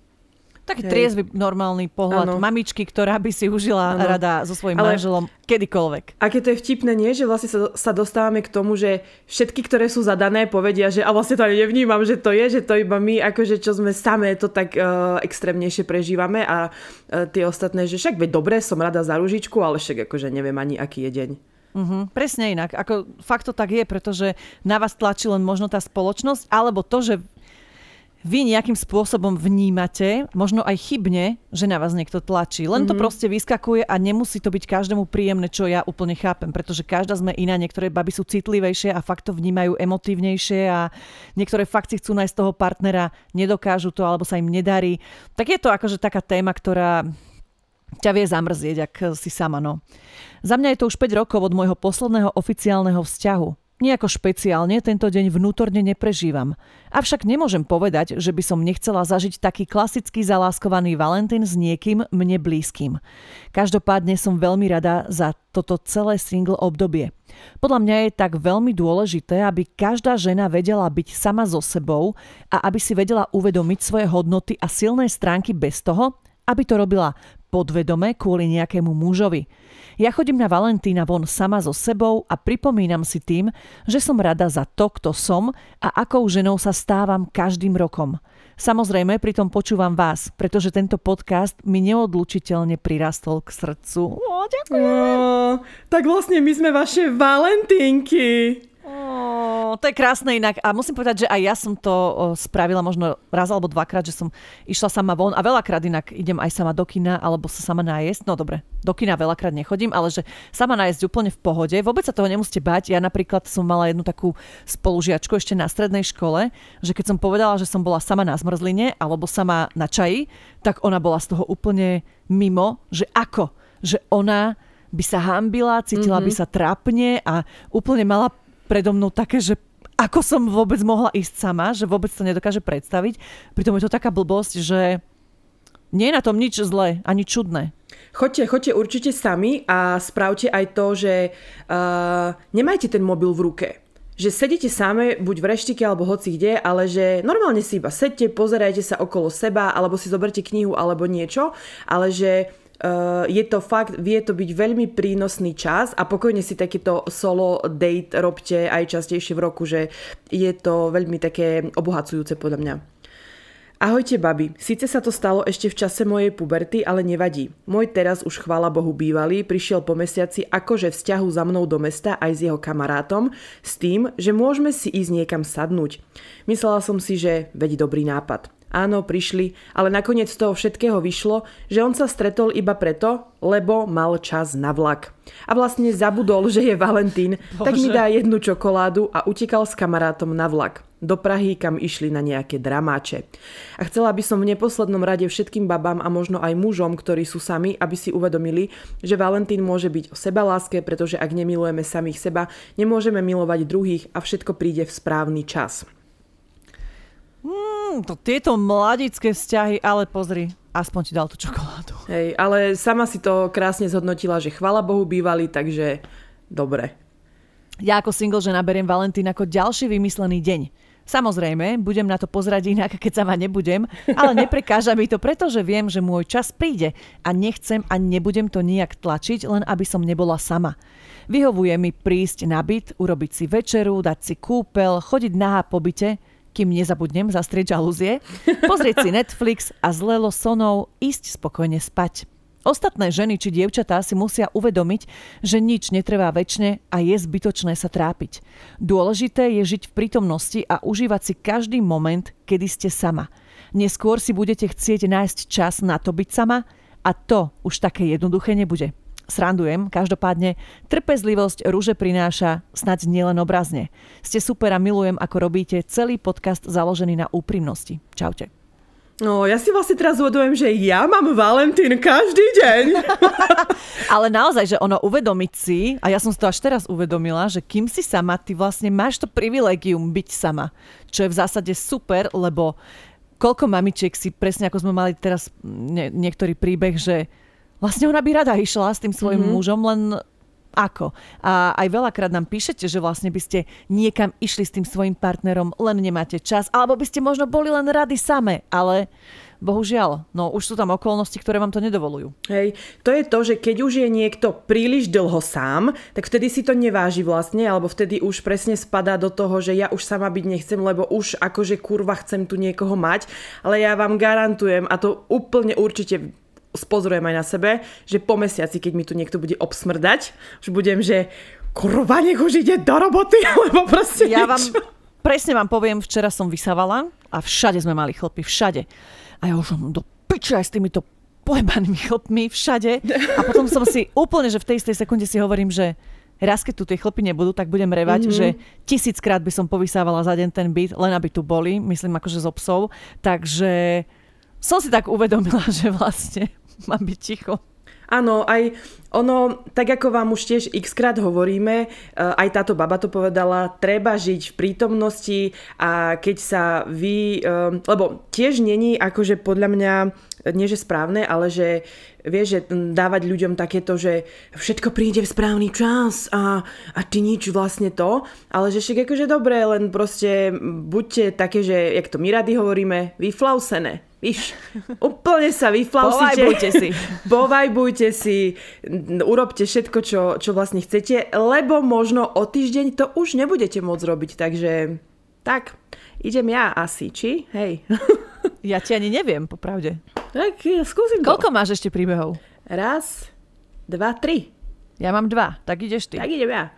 Taký triezvy normálny pohľad ano. mamičky, ktorá by si užila ano. rada so svojím Ale manželom kedykoľvek. Aké to je vtipné, nie? Že vlastne sa, sa dostávame k tomu, že všetky, ktoré sú zadané, povedia, že a vlastne to ani nevnímam, že to je, že to iba my, akože čo sme samé, to tak uh, extrémnejšie prežívame a uh, tie ostatné, že však veď dobre, som rada za ružičku, ale však akože neviem ani, aký je deň. Uh-huh, presne inak. Ako, fakt to tak je, pretože na vás tlačí len možno tá spoločnosť, alebo to, že vy nejakým spôsobom vnímate, možno aj chybne, že na vás niekto tlačí. Len to mm-hmm. proste vyskakuje a nemusí to byť každému príjemné, čo ja úplne chápem, pretože každá sme iná, niektoré baby sú citlivejšie a fakt to vnímajú emotívnejšie a niektoré fakt si chcú nájsť toho partnera, nedokážu to alebo sa im nedarí. Tak je to akože taká téma, ktorá ťa vie zamrzieť, ak si sama, no. Za mňa je to už 5 rokov od môjho posledného oficiálneho vzťahu. Nejako špeciálne tento deň vnútorne neprežívam. Avšak nemôžem povedať, že by som nechcela zažiť taký klasický zaláskovaný Valentín s niekým mne blízkym. Každopádne som veľmi rada za toto celé single obdobie. Podľa mňa je tak veľmi dôležité, aby každá žena vedela byť sama so sebou a aby si vedela uvedomiť svoje hodnoty a silné stránky bez toho, aby to robila podvedome kvôli nejakému mužovi. Ja chodím na Valentína von sama so sebou a pripomínam si tým, že som rada za to, kto som a akou ženou sa stávam každým rokom. Samozrejme, pritom počúvam vás, pretože tento podcast mi neodlučiteľne prirastol k srdcu. O, ďakujem. O, tak vlastne my sme vaše Valentínky. Oh, to je krásne inak. A musím povedať, že aj ja som to spravila možno raz alebo dvakrát, že som išla sama von a veľakrát inak idem aj sama do kina alebo sa sama nájsť. No dobre, do kina veľakrát nechodím, ale že sama nájsť úplne v pohode. Vôbec sa toho nemusíte bať. Ja napríklad som mala jednu takú spolužiačku ešte na strednej škole, že keď som povedala, že som bola sama na zmrzline alebo sama na čaji, tak ona bola z toho úplne mimo, že ako? Že ona by sa hambila, cítila mm-hmm. by sa trápne a úplne mala predo mnou také, že ako som vôbec mohla ísť sama, že vôbec to nedokáže predstaviť. Pritom je to taká blbosť, že nie je na tom nič zlé, ani čudné. Choďte, choďte určite sami a spravte aj to, že uh, nemajte ten mobil v ruke že sedíte same, buď v reštike alebo hoci kde, ale že normálne si iba sedte, pozerajte sa okolo seba, alebo si zoberte knihu alebo niečo, ale že je to fakt, vie to byť veľmi prínosný čas a pokojne si takýto solo date robte aj častejšie v roku, že je to veľmi také obohacujúce podľa mňa. Ahojte babi, síce sa to stalo ešte v čase mojej puberty, ale nevadí. Môj teraz už chvála Bohu bývalý prišiel po mesiaci akože vzťahu za mnou do mesta aj s jeho kamarátom s tým, že môžeme si ísť niekam sadnúť. Myslela som si, že veď dobrý nápad. Áno, prišli, ale nakoniec z toho všetkého vyšlo, že on sa stretol iba preto, lebo mal čas na vlak. A vlastne zabudol, že je Valentín, Bože. tak mi dá jednu čokoládu a utekal s kamarátom na vlak. Do Prahy, kam išli na nejaké dramáče. A chcela by som v neposlednom rade všetkým babám a možno aj mužom, ktorí sú sami, aby si uvedomili, že Valentín môže byť o seba láske, pretože ak nemilujeme samých seba, nemôžeme milovať druhých a všetko príde v správny čas. Hmm, to, tieto mladické vzťahy, ale pozri, aspoň ti dal tú čokoládu. Hej, ale sama si to krásne zhodnotila, že chvala Bohu bývali, takže dobre. Ja ako single, že naberiem Valentín ako ďalší vymyslený deň. Samozrejme, budem na to pozerať inak, keď sama nebudem, ale neprekáža mi to, pretože viem, že môj čas príde a nechcem a nebudem to nijak tlačiť, len aby som nebola sama. Vyhovuje mi prísť na byt, urobiť si večeru, dať si kúpel, chodiť nahá po byte, kým nezabudnem zastrieť žalúzie, pozrieť si Netflix a zlelo sonou ísť spokojne spať. Ostatné ženy či dievčatá si musia uvedomiť, že nič netrvá väčšine a je zbytočné sa trápiť. Dôležité je žiť v prítomnosti a užívať si každý moment, kedy ste sama. Neskôr si budete chcieť nájsť čas na to byť sama a to už také jednoduché nebude. Srandujem, každopádne trpezlivosť rúže prináša snať nielen obrazne. Ste super a milujem, ako robíte celý podcast založený na úprimnosti. Čaute. No, ja si vlastne teraz uvedomujem, že ja mám Valentín každý deň. Ale naozaj, že ono uvedomiť si, a ja som si to až teraz uvedomila, že kým si sama, ty vlastne máš to privilegium byť sama. Čo je v zásade super, lebo koľko mamičiek si, presne ako sme mali teraz nie, niektorý príbeh, že vlastne ona by rada išla s tým svojim mm-hmm. mužom, len ako. A aj veľakrát nám píšete, že vlastne by ste niekam išli s tým svojim partnerom, len nemáte čas, alebo by ste možno boli len rady same, ale bohužiaľ, no už sú tam okolnosti, ktoré vám to nedovolujú. Hej, to je to, že keď už je niekto príliš dlho sám, tak vtedy si to neváži vlastne, alebo vtedy už presne spadá do toho, že ja už sama byť nechcem, lebo už akože kurva chcem tu niekoho mať, ale ja vám garantujem, a to úplne určite spozorujem aj na sebe, že po mesiaci, keď mi tu niekto bude obsmrdať, už budem, že kurva, nech už ide do roboty, alebo proste Ja vám, presne vám poviem, včera som vysávala a všade sme mali chlpy, všade. A ja už som do piče aj s týmito pojebanými chlpmi všade. A potom som si úplne, že v tej istej sekunde si hovorím, že raz keď tu tie chlpy nebudú, tak budem revať, mm-hmm. že tisíckrát by som povysávala za deň ten byt, len aby tu boli, myslím akože z obsov. Takže som si tak uvedomila, že vlastne mám byť ticho. Áno, aj ono, tak ako vám už tiež x krát hovoríme, eh, aj táto baba to povedala, treba žiť v prítomnosti a keď sa vy, eh, lebo tiež není akože podľa mňa nie že správne, ale že vieš, že dávať ľuďom takéto, že všetko príde v správny čas a, a ty nič vlastne to, ale že však akože dobré, len proste buďte také, že jak to my rady hovoríme, vyflausené. Víš, úplne sa vyflausite. Povajbujte si. Povajbujte si, urobte všetko, čo, čo vlastne chcete, lebo možno o týždeň to už nebudete môcť robiť, takže tak, idem ja asi, či? Hej. Ja ti ani neviem, popravde. Tak ja skúsim to. Koľko máš ešte príbehov? Raz, dva, tri. Ja mám dva, tak ideš ty. Tak idem ja.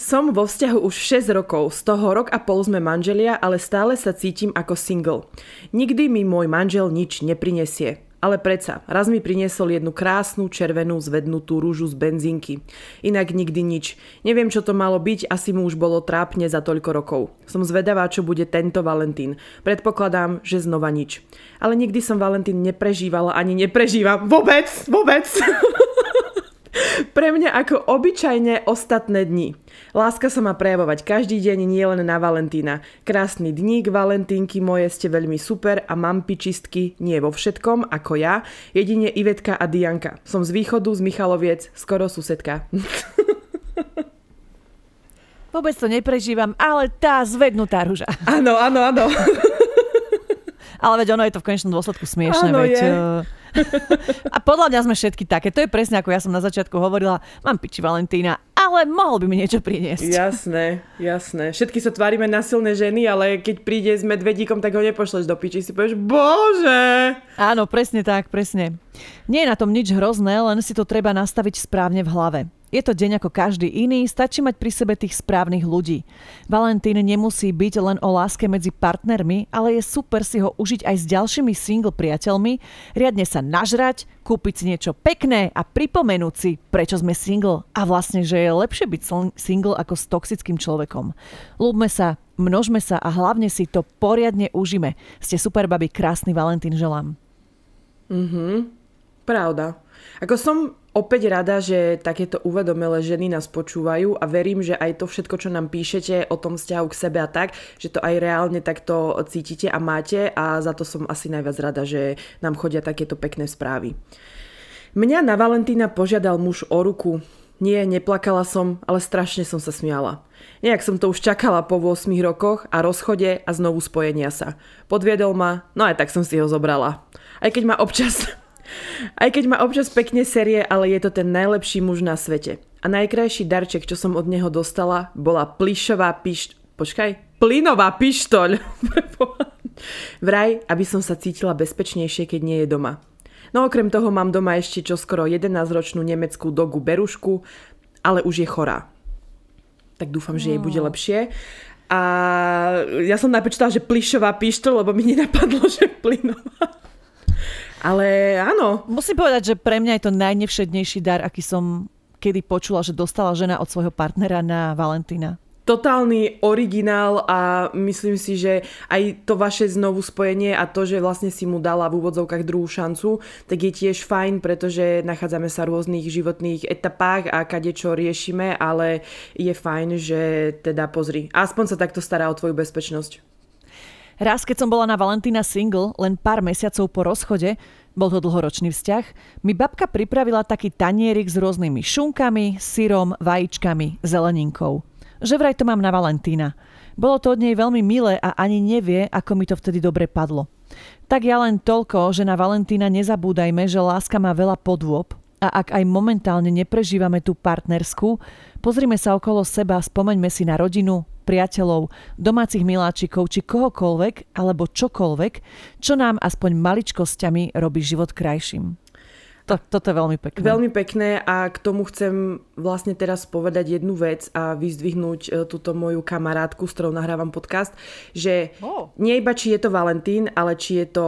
Som vo vzťahu už 6 rokov, z toho rok a pol sme manželia, ale stále sa cítim ako single. Nikdy mi môj manžel nič neprinesie. Ale predsa, raz mi priniesol jednu krásnu červenú zvednutú rúžu z benzínky. Inak nikdy nič. Neviem, čo to malo byť, asi mu už bolo trápne za toľko rokov. Som zvedavá, čo bude tento Valentín. Predpokladám, že znova nič. Ale nikdy som Valentín neprežívala ani neprežívam. Vôbec, vôbec. Pre mňa ako obyčajne ostatné dni. Láska sa má prejavovať každý deň, nie len na Valentína. Krásny dník, Valentínky moje ste veľmi super a mám pičistky nie vo všetkom, ako ja, jedine Ivetka a Dianka. Som z východu, z Michaloviec, skoro susedka. Vôbec to neprežívam, ale tá zvednutá rúža. Áno, áno, áno. ale veď ono je to v konečnom dôsledku smiešne, áno, veď... Je. Eh, a podľa mňa sme všetky také. To je presne ako ja som na začiatku hovorila, mám piči Valentína, ale mohol by mi niečo priniesť. Jasné, jasné. Všetky sa tvárime na silné ženy, ale keď príde s medvedíkom, tak ho nepošleš do piči. Si povieš, bože! Áno, presne tak, presne. Nie je na tom nič hrozné, len si to treba nastaviť správne v hlave. Je to deň ako každý iný, stačí mať pri sebe tých správnych ľudí. Valentín nemusí byť len o láske medzi partnermi, ale je super si ho užiť aj s ďalšími single priateľmi, riadne sa nažrať, kúpiť si niečo pekné a pripomenúť si, prečo sme single a vlastne, že je lepšie byť single ako s toxickým človekom. Lúbme sa, množme sa a hlavne si to poriadne užime. Ste super, babi, krásny Valentín želám. Mhm, pravda. Ako som opäť rada, že takéto uvedomelé ženy nás počúvajú a verím, že aj to všetko, čo nám píšete o tom vzťahu k sebe a tak, že to aj reálne takto cítite a máte a za to som asi najviac rada, že nám chodia takéto pekné správy. Mňa na Valentína požiadal muž o ruku. Nie, neplakala som, ale strašne som sa smiala. Nejak som to už čakala po 8 rokoch a rozchode a znovu spojenia sa. Podviedol ma, no aj tak som si ho zobrala. Aj keď ma občas aj keď má občas pekne série, ale je to ten najlepší muž na svete. A najkrajší darček, čo som od neho dostala, bola plišová pišt... Počkaj, plynová pištoľ. Vraj, aby som sa cítila bezpečnejšie, keď nie je doma. No okrem toho mám doma ešte čoskoro 11-ročnú nemeckú dogu Berušku, ale už je chorá. Tak dúfam, že jej bude lepšie. A ja som najprv že plišová pištoľ, lebo mi nenapadlo, že plynová. Ale áno. Musím povedať, že pre mňa je to najnevšednejší dar, aký som kedy počula, že dostala žena od svojho partnera na Valentína totálny originál a myslím si, že aj to vaše znovu spojenie a to, že vlastne si mu dala v úvodzovkách druhú šancu, tak je tiež fajn, pretože nachádzame sa v rôznych životných etapách a kade čo riešime, ale je fajn, že teda pozri, aspoň sa takto stará o tvoju bezpečnosť. Raz, keď som bola na Valentína single, len pár mesiacov po rozchode, bol to dlhoročný vzťah, mi babka pripravila taký tanierik s rôznymi šunkami, syrom, vajíčkami, zeleninkou. Že vraj to mám na Valentína. Bolo to od nej veľmi milé a ani nevie, ako mi to vtedy dobre padlo. Tak ja len toľko, že na Valentína nezabúdajme, že láska má veľa podôb a ak aj momentálne neprežívame tú partnerskú, pozrime sa okolo seba, spomeňme si na rodinu, priateľov, domácich miláčikov či kohokoľvek alebo čokoľvek, čo nám aspoň maličkosťami robí život krajším. To, toto je veľmi pekné. Veľmi pekné a k tomu chcem vlastne teraz povedať jednu vec a vyzdvihnúť e, túto moju kamarátku, s ktorou nahrávam podcast, že oh. nie iba či je to Valentín, ale či je to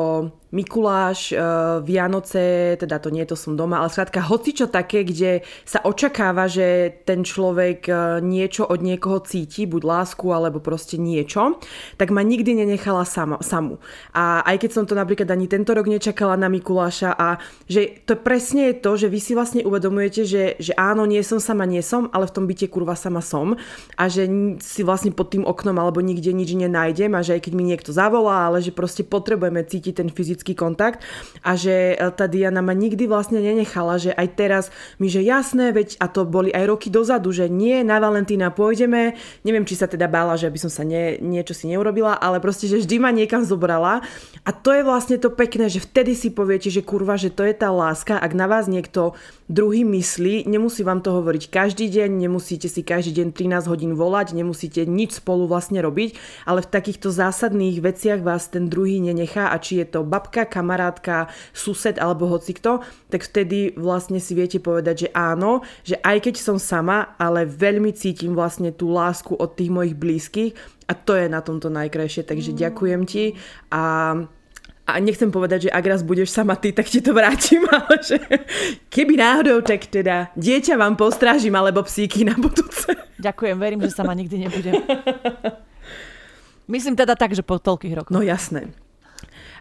Mikuláš, eh, Vianoce, teda to nie, to som doma, ale skrátka hocičo také, kde sa očakáva, že ten človek eh, niečo od niekoho cíti, buď lásku alebo proste niečo, tak ma nikdy nenechala sama, samu. A aj keď som to napríklad ani tento rok nečakala na Mikuláša a že to presne je to, že vy si vlastne uvedomujete, že, že áno, nie som sama, nie som, ale v tom byte kurva sama som a že si vlastne pod tým oknom alebo nikde nič nenájdem a že aj keď mi niekto zavolá, ale že proste potrebujeme cítiť ten fyzický fyzický kontakt a že e, tá Diana ma nikdy vlastne nenechala, že aj teraz mi, že jasné, veď a to boli aj roky dozadu, že nie, na Valentína pôjdeme, neviem, či sa teda bála, že by som sa nie, niečo si neurobila, ale proste, že vždy ma niekam zobrala. A to je vlastne to pekné, že vtedy si poviete, že kurva, že to je tá láska, ak na vás niekto druhý myslí, nemusí vám to hovoriť každý deň, nemusíte si každý deň 13 hodín volať, nemusíte nič spolu vlastne robiť, ale v takýchto zásadných veciach vás ten druhý nenechá a či je to babka babka, kamarátka, sused alebo hocikto, tak vtedy vlastne si viete povedať, že áno, že aj keď som sama, ale veľmi cítim vlastne tú lásku od tých mojich blízkych a to je na tomto najkrajšie, takže mm. ďakujem ti a a nechcem povedať, že ak raz budeš sama ty, tak ti to vrátim, ale že keby náhodou, tak teda dieťa vám postrážim, alebo psíky na budúce. Ďakujem, verím, že sama nikdy nebudem. Myslím teda tak, že po toľkých rokoch. No jasné.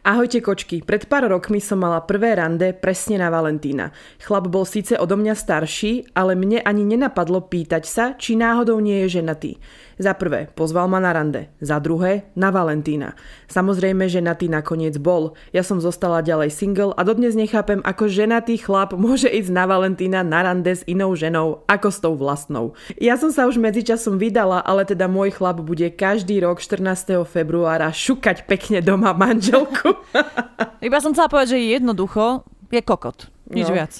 Ahojte kočky, pred pár rokmi som mala prvé rande presne na Valentína. Chlap bol síce odo mňa starší, ale mne ani nenapadlo pýtať sa, či náhodou nie je ženatý. Za prvé, pozval ma na rande. Za druhé, na Valentína. Samozrejme, ženatý nakoniec bol. Ja som zostala ďalej single a dodnes nechápem, ako ženatý chlap môže ísť na Valentína na rande s inou ženou, ako s tou vlastnou. Ja som sa už medzičasom vydala, ale teda môj chlap bude každý rok 14. februára šukať pekne doma manželku. Iba som chcela povedať, že jednoducho je kokot. Nič no. viac.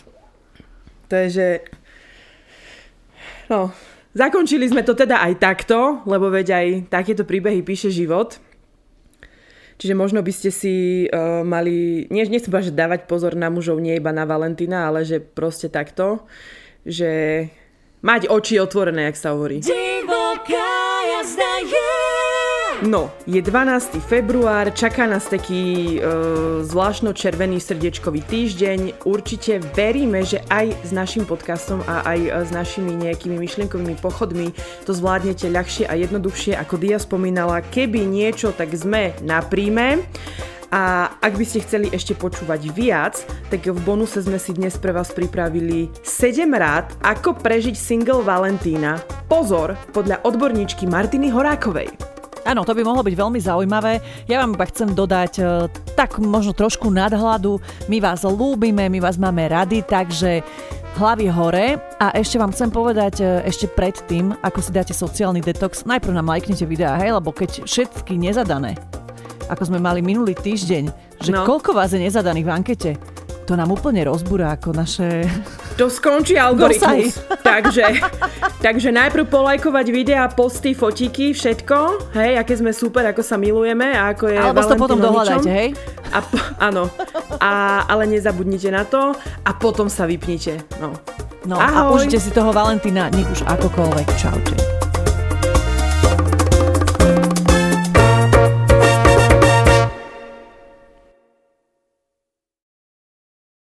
To je, že... No, Zakončili sme to teda aj takto, lebo veď aj takéto príbehy píše život. Čiže možno by ste si uh, mali, nie, nechcem že dávať pozor na mužov nie iba na Valentína, ale že proste takto, že mať oči otvorené, jak sa hovorí. Divoká jazda je No, je 12. február, čaká nás taký e, zvláštno červený srdiečkový týždeň. Určite veríme, že aj s našim podcastom a aj e, s našimi nejakými myšlienkovými pochodmi to zvládnete ľahšie a jednoduchšie, ako Dia spomínala. Keby niečo, tak sme na príjme. A ak by ste chceli ešte počúvať viac, tak v bonuse sme si dnes pre vás pripravili 7 rád, ako prežiť single Valentína. Pozor, podľa odborníčky Martiny Horákovej. Áno, to by mohlo byť veľmi zaujímavé. Ja vám iba chcem dodať e, tak možno trošku nadhľadu. My vás lúbime, my vás máme rady, takže hlavy hore. A ešte vám chcem povedať e, ešte predtým, ako si dáte sociálny detox, najprv nám lajknite videá, hej, lebo keď všetky nezadané, ako sme mali minulý týždeň, že no. koľko vás je nezadaných v ankete, to nám úplne rozbúra ako naše... To skončí algoritmus. takže, takže najprv polajkovať videá, posty, fotíky, všetko, hej, aké sme super, ako sa milujeme a ako je Alebo to potom dohľadajte, hej? A, áno, a, ale nezabudnite na to a potom sa vypnite. No, no a užite si toho Valentína, nech už akokoľvek. Čaute.